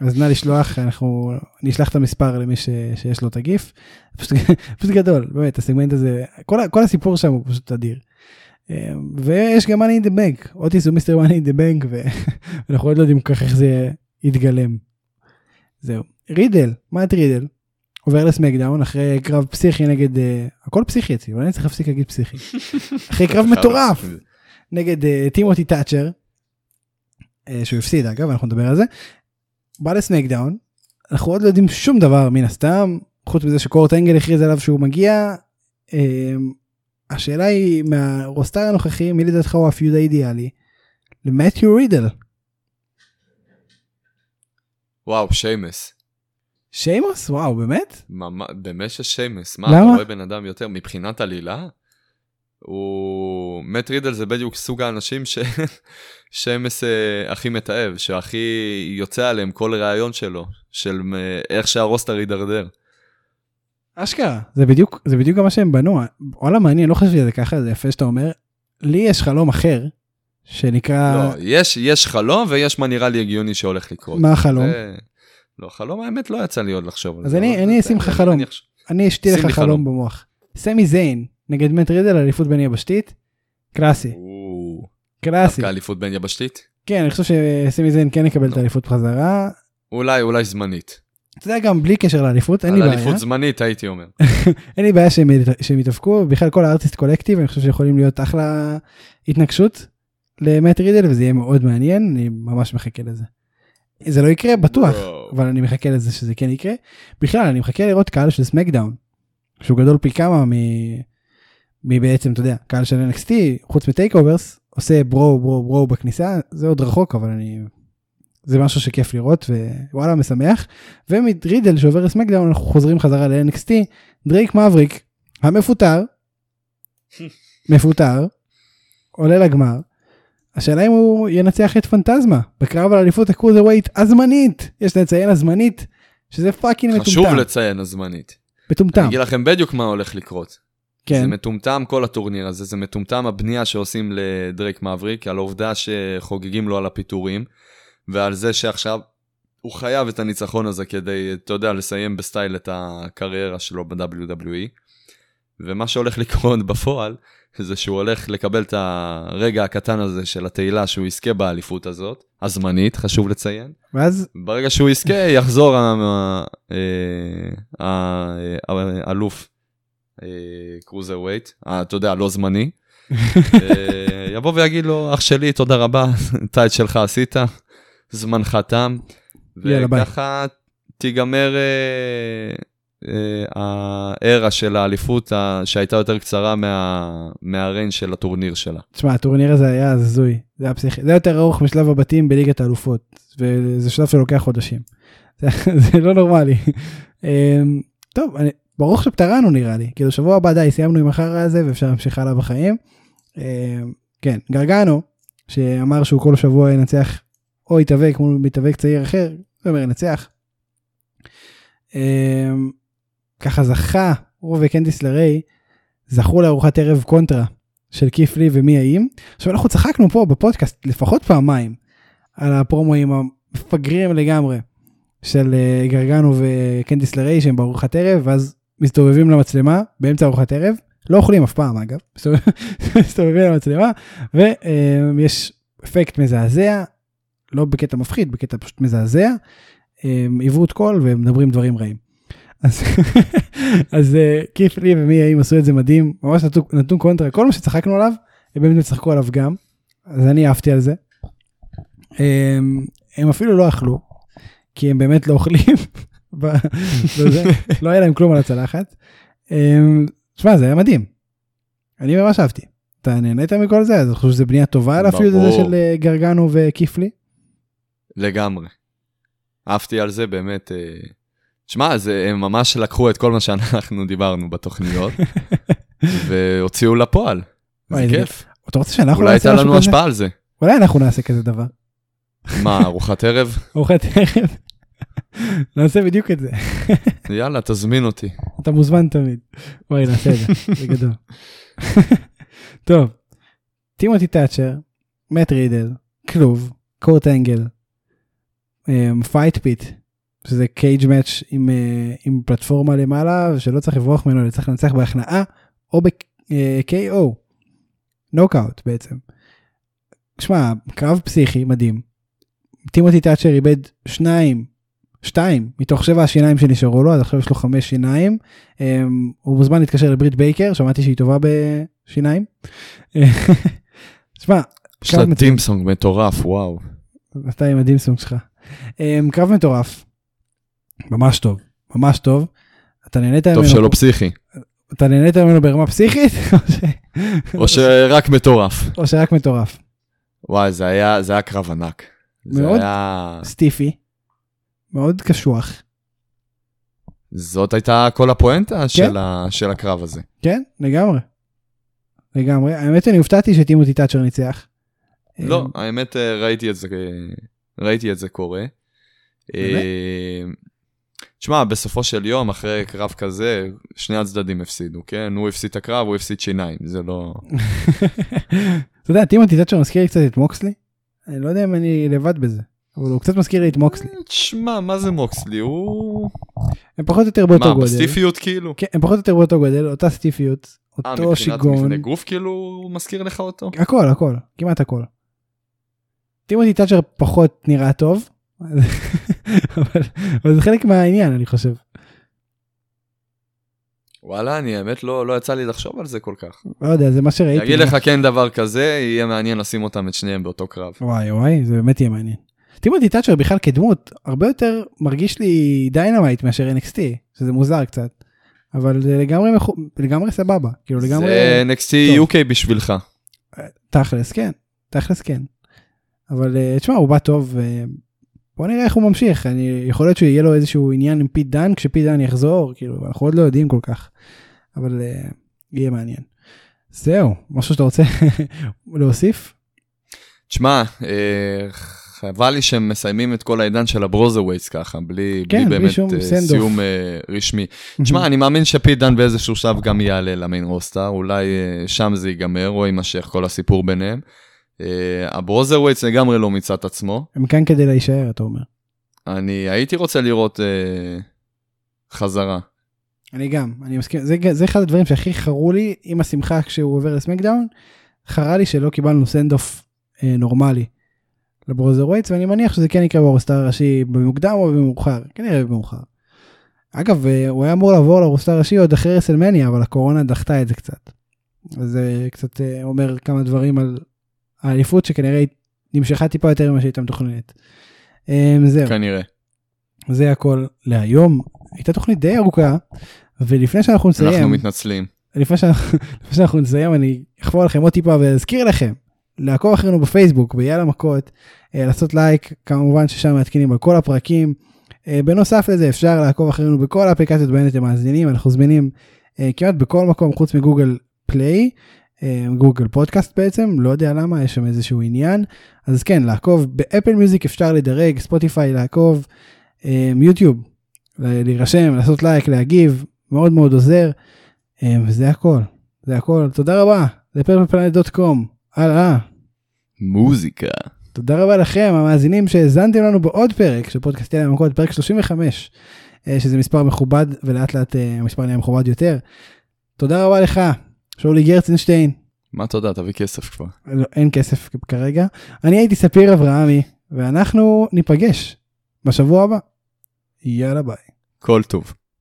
אז נא לשלוח אנחנו אני אשלח את המספר למי ש, שיש לו את הגיף פשוט, פשוט גדול באמת הסגמנט הזה כל, כל הסיפור שם הוא פשוט אדיר. אה, ויש גם money in the bank אוטיס הוא מיסטר money in the bank ואנחנו עוד לא יודעים כך איך זה יתגלם. זהו רידל מה את רידל עובר לסמקדאון אחרי קרב פסיכי נגד uh, הכל פסיכי אצלי אולי אני צריך להפסיק להגיד פסיכי אחרי קרב מטורף נגד uh, טימותי תאצ'ר uh, שהוא הפסיד אגב אנחנו נדבר על זה. בא לסמקדאון אנחנו עוד לא יודעים שום דבר מן הסתם חוץ מזה שקורט אנגל הכריז עליו שהוא מגיע. Uh, השאלה היא מהרוסטר הנוכחי מי לדעתך הוא הפיוד האידיאלי למתיו רידל. וואו שיימס. שיימוס וואו באמת? ממש, באמת ששיימס. מה, למה? אתה רואה בן אדם יותר מבחינת עלילה? הוא... מת רידל זה בדיוק סוג האנשים ש... שיימס אה, הכי מתעב, שהכי יוצא עליהם כל ראיון שלו, של אה, איך שהרוסטר יידרדר. אשכרה זה בדיוק זה בדיוק גם מה שהם בנו וואלה מעניין לא חשבתי על זה ככה זה יפה שאתה אומר לי יש חלום אחר שנקרא לא, יש, יש חלום ויש מה נראה לי הגיוני שהולך לקרות. מה החלום? זה... לא, חלום האמת לא יצא לי עוד לחשוב על אז זה. אבל אני אשים לך חלום. אני אשתי לך חלום. במוח סמי זיין נגד מת רידל אליפות בין יבשתית קלאסי קלאסי דווקא אליפות בין יבשתית? כן אני חושב שסמי זיין כן יקבל את האליפות בחזרה אולי, אולי זמנית. אתה יודע גם בלי קשר לאליפות אין לי על בעיה אליפות זמנית הייתי אומר. אין לי בעיה שהם יתאבקו בכלל כל הארטיסט קולקטיב אני חושב שיכולים להיות אחלה התנגשות למט רידל וזה יהיה מאוד מעניין אני ממש מחכה לזה. זה לא יקרה בטוח וואו. אבל אני מחכה לזה שזה כן יקרה. בכלל אני מחכה לראות קהל של סמקדאון שהוא גדול פי כמה מ... מבעצם אתה יודע קהל של NXT חוץ מ takeovers עושה bro bro bro בכניסה זה עוד רחוק אבל אני זה משהו שכיף לראות ווואלה משמח ומ רידל שעובר לסמקדאון אנחנו חוזרים חזרה ל-NXT דרייק מאבריק המפוטר מפוטר עולה לגמר. השאלה אם הוא ינצח את פנטזמה בקרב על אליפות ה cruiserweight הזמנית יש לציין הזמנית שזה fucking חשוב מטומטם לציין הזמנית. אני מטומטם אגיד לכם בדיוק מה הולך לקרות. זה כן מטומטם כל הטורניר הזה, זה מטומטם הבנייה שעושים לדרייק מאבריק, על העובדה שחוגגים לו על הפיטורים, ועל זה שעכשיו הוא חייב את הניצחון הזה כדי, אתה יודע, לסיים ב style את הקריירה שלו ב-WWE. ומה שהולך לקרות בפועל, זה שהוא הולך לקבל את הרגע הקטן הזה של התהילה שהוא יזכה באליפות הזאת, הזמנית, חשוב לציין. ואז ברגע שהוא יזכה, יחזור אה, האלוף cruiserweight, אתה יודע, לא זמני. אה, יבוא ויגיד לו, אח שלי, תודה רבה, את שלך עשית, זמנך תם. יאללה, ביי. וככה תיגמר אה, אה, הארה של האליפות שהייתה יותר קצרה מה- מהריין של הטורניר שלה. תשמע הטורניר הזה היה הזוי זה היה פסיכי זה היה יותר ארוך משלב הבתים בליגת האלופות וזה שלב שלוקח חודשים. זה, לא נורמלי. טוב ברוך שפטרנו נראה לי כאילו שבוע הבא די סיימנו עם החרא הזה ואפשר להמשיך הלאה בחיים. אמ, כן גרגנו שאמר שהוא כל שבוע ינצח או יתאבק מול מתאבק צעיר אחר זה אומר ינצח. אמ, ככה זכה הוא וקנדיס לריי זכו לארוחת ערב קונטרה של כיף לי ומי האם. עכשיו אנחנו צחקנו פה בפודקאסט לפחות פעמיים על הפרומואים המפגרים לגמרי של אה, גרגנו וקנדיס לריי שהם בארוחת ערב ואז מסתובבים למצלמה באמצע ארוחת ערב לא אוכלים אף פעם אגב מסתובב- מסתובבים למצלמה ויש אפקט מזעזע לא בקטע מפחיד בקטע פשוט מזעזע עיוות קול ומדברים דברים רעים. אז, אה, כיף לי ומי האם עשו את זה מדהים ממש נתנו, קונטרה כל מה שצחקנו עליו הם באמת צחקו עליו גם אז אני אהבתי על זה. הם, אפילו לא אכלו כי הם באמת לא אוכלים בזה, לא היה להם כלום על הצלחת. תשמע זה היה מדהים. אני ממש אהבתי. אתה נהנית מכל זה אני חושב שזה בנייה טובה על הפיוד הזה. של אה, גרגנו וכיפלי. לגמרי. אהבתי על זה באמת. אה, שמע, זה- הם ממש לקחו את כל מה שאנחנו דיברנו בתוכניות, והוציאו לפועל. זה כיף. אתה רוצה שאנחנו אולי נעשה הייתה משהו לנו כזה? השפעה על זה. אולי אנחנו נעשה כזה דבר. מה, ארוחת ערב? ארוחת ערב. נעשה בדיוק את זה. יאללה, תזמין אותי. אתה מוזמן תמיד. וואי נעשה את זה, זה גדול. טוב, טימותי תאצ'ר מאט רידל, כלוב, קורט אנגל, fight pit, שזה cage match עם, אה, עם פלטפורמה למעלה שלא צריך לברוח ממנו, אלא צריך לנצח בהכנעה או ב-KO, נוקאוט בעצם. שמע, קרב פסיכי מדהים. טימותי תאצ'ר איבד שניים, שתיים מתוך שבע השיניים שנשארו לו, אז עכשיו יש לו חמש שיניים. אמ, הוא מוזמן להתקשר לברית בייקר, שמעתי שהיא טובה בשיניים. שמע, יש לה דימסונג מטורף, וואו. אתה עם הדימסונג שלך. אמ, קרב מטורף. ממש טוב, ממש טוב. אתה נהנית טוב ממנו, שלא פסיכי. אתה נהנית ממנו ברמה פסיכית, או שרק מטורף. או שרק מטורף. וואי, זה היה, זה היה קרב ענק. מאוד. היה... סטיפי, מאוד קשוח. זאת הייתה כל הפואנטה של, ה... של הקרב הזה. כן, לגמרי. לגמרי. האמת שאני הופתעתי שטימותי תאצ'ר ניצח. לא, אמ, האמת אה, ראיתי את זה, ראיתי את זה קורה. אה, תשמע, בסופו של יום, אחרי קרב כזה, שני הצדדים הפסידו, כן? הוא הפסיד את הקרב, הוא הפסיד שיניים, זה לא... אתה יודע, טימותי תאצ'ר מזכיר לי קצת את מוקסלי. אני לא יודע אם אני לבד בזה, אבל הוא קצת מזכיר לי את מוקסלי. תשמע, מה זה מוקסלי? הוא... הם פחות או יותר באותו מה, גודל. בסטיפיות כאילו? כן, הם פחות או יותר באותו גודל, אותה סטיפיות, אה, אותו מבחינת שיגעון. מבנה גוף כאילו, הוא מזכיר לך אותו? הכל, הכל, כמעט הכל. טימותי תאצ'ר פחות נראה טוב, אבל אבל זה חלק מהעניין אני חושב. וואלה, אני האמת לא, לא יצא לי לחשוב על זה כל כך. לא יודע, זה מה שראיתי. אגיד לך כן דבר כזה, יהיה מעניין לשים אותם את שניהם באותו קרב. וואי וואי, זה באמת יהיה מעניין. טימותי תאצ'ר בכלל כדמות הרבה יותר מרגיש לי Dynamite מאשר NXT, שזה מוזר קצת. אבל זה לגמרי, לגמרי סבבה, כאילו לגמרי זה NXT טוב. UK בשבילך. תכלס כן, תכלס כן. אבל אה, תשמע הוא בא טוב, אה, בוא נראה איך הוא ממשיך, אני, יכול להיות שיהיה לו איזשהו עניין עם פיט דן כשפיט דן יחזור, כאילו אנחנו עוד לא יודעים כל כך, אבל אה, יהיה מעניין. זהו, משהו שאתה רוצה להוסיף? תשמע, אה, חבל לי שהם מסיימים את כל העידן של ה Broserweights ככה, בלי, כן, בלי בלי באמת send-off. סיום אה, רשמי. תשמע, אני מאמין שפיט דן באיזשהו שלב גם יעלה ל main roster, אולי אה, שם זה ייגמר או יימשך כל הסיפור ביניהם. ה BroserWeights לגמרי לא מיצה את עצמו. הם כאן כדי להישאר אתה אומר. אני הייתי רוצה לראות אה, חזרה. אני גם, אני מסכים, זה, זה אחד הדברים שהכי חרו לי עם השמחה כשהוא עובר ל SmackDown, חרה לי שלא קיבלנו send off אה, נורמלי ל BroserWeights, ואני מניח שזה כן יקרה ב roster הראשי במוקדם או במאוחר, כנראה במאוחר. אגב, אה, הוא היה אמור לעבור ל roster הראשי עוד אחרי WrestleMania, אבל הקורונה דחתה את זה קצת. אז זה קצת אה, אומר כמה דברים על האליפות שכנראה נמשכה טיפה יותר ממה שהייתה מתוכננת. אה, זהו. כנראה. זה הכל להיום. הייתה תוכנית די ארוכה, ולפני שאנחנו אנחנו נסיים, מתנצלים. לפני שאנחנו, לפני שאנחנו נסיים, אני אחפור לכם עוד טיפה ואזכיר לכם, לעקוב אחרינו בפייסבוק, ביאללה מכות, אה, לעשות לייק, כמובן ששם מעדכנים על כל הפרקים. אה, בנוסף לזה אפשר לעקוב אחרינו בכל האפליקציות בהן אתם מאזינים, אנחנו זמינים אה, כמעט בכל מקום חוץ מ Google Play, Google Podcast בעצם, לא יודע למה, יש שם איזשהו עניין. אז כן, לעקוב ב Apple Music אפשר לדרג, Spotify לעקוב, YouTube, להירשם, לעשות לייק, להגיב, מאוד מאוד עוזר. וזה הכל, זה הכל. תודה רבה ל PurplePlanet.com, הלאה. מוזיקה. תודה רבה לכם המאזינים שהאזנתם לנו בעוד פרק של פודקאסט יאללה מכות, פרק 35, אה, שזה מספר מכובד ולאט לאט אה, המספר נהיה מכובד יותר. תודה רבה לך, שאולי גרצנשטיין, מה תודה, תביא כסף כבר. לא, אין כסף כרגע. אני הייתי ספיר אברהמי, ואנחנו ניפגש בשבוע הבא. יאללה ביי. כל טוב.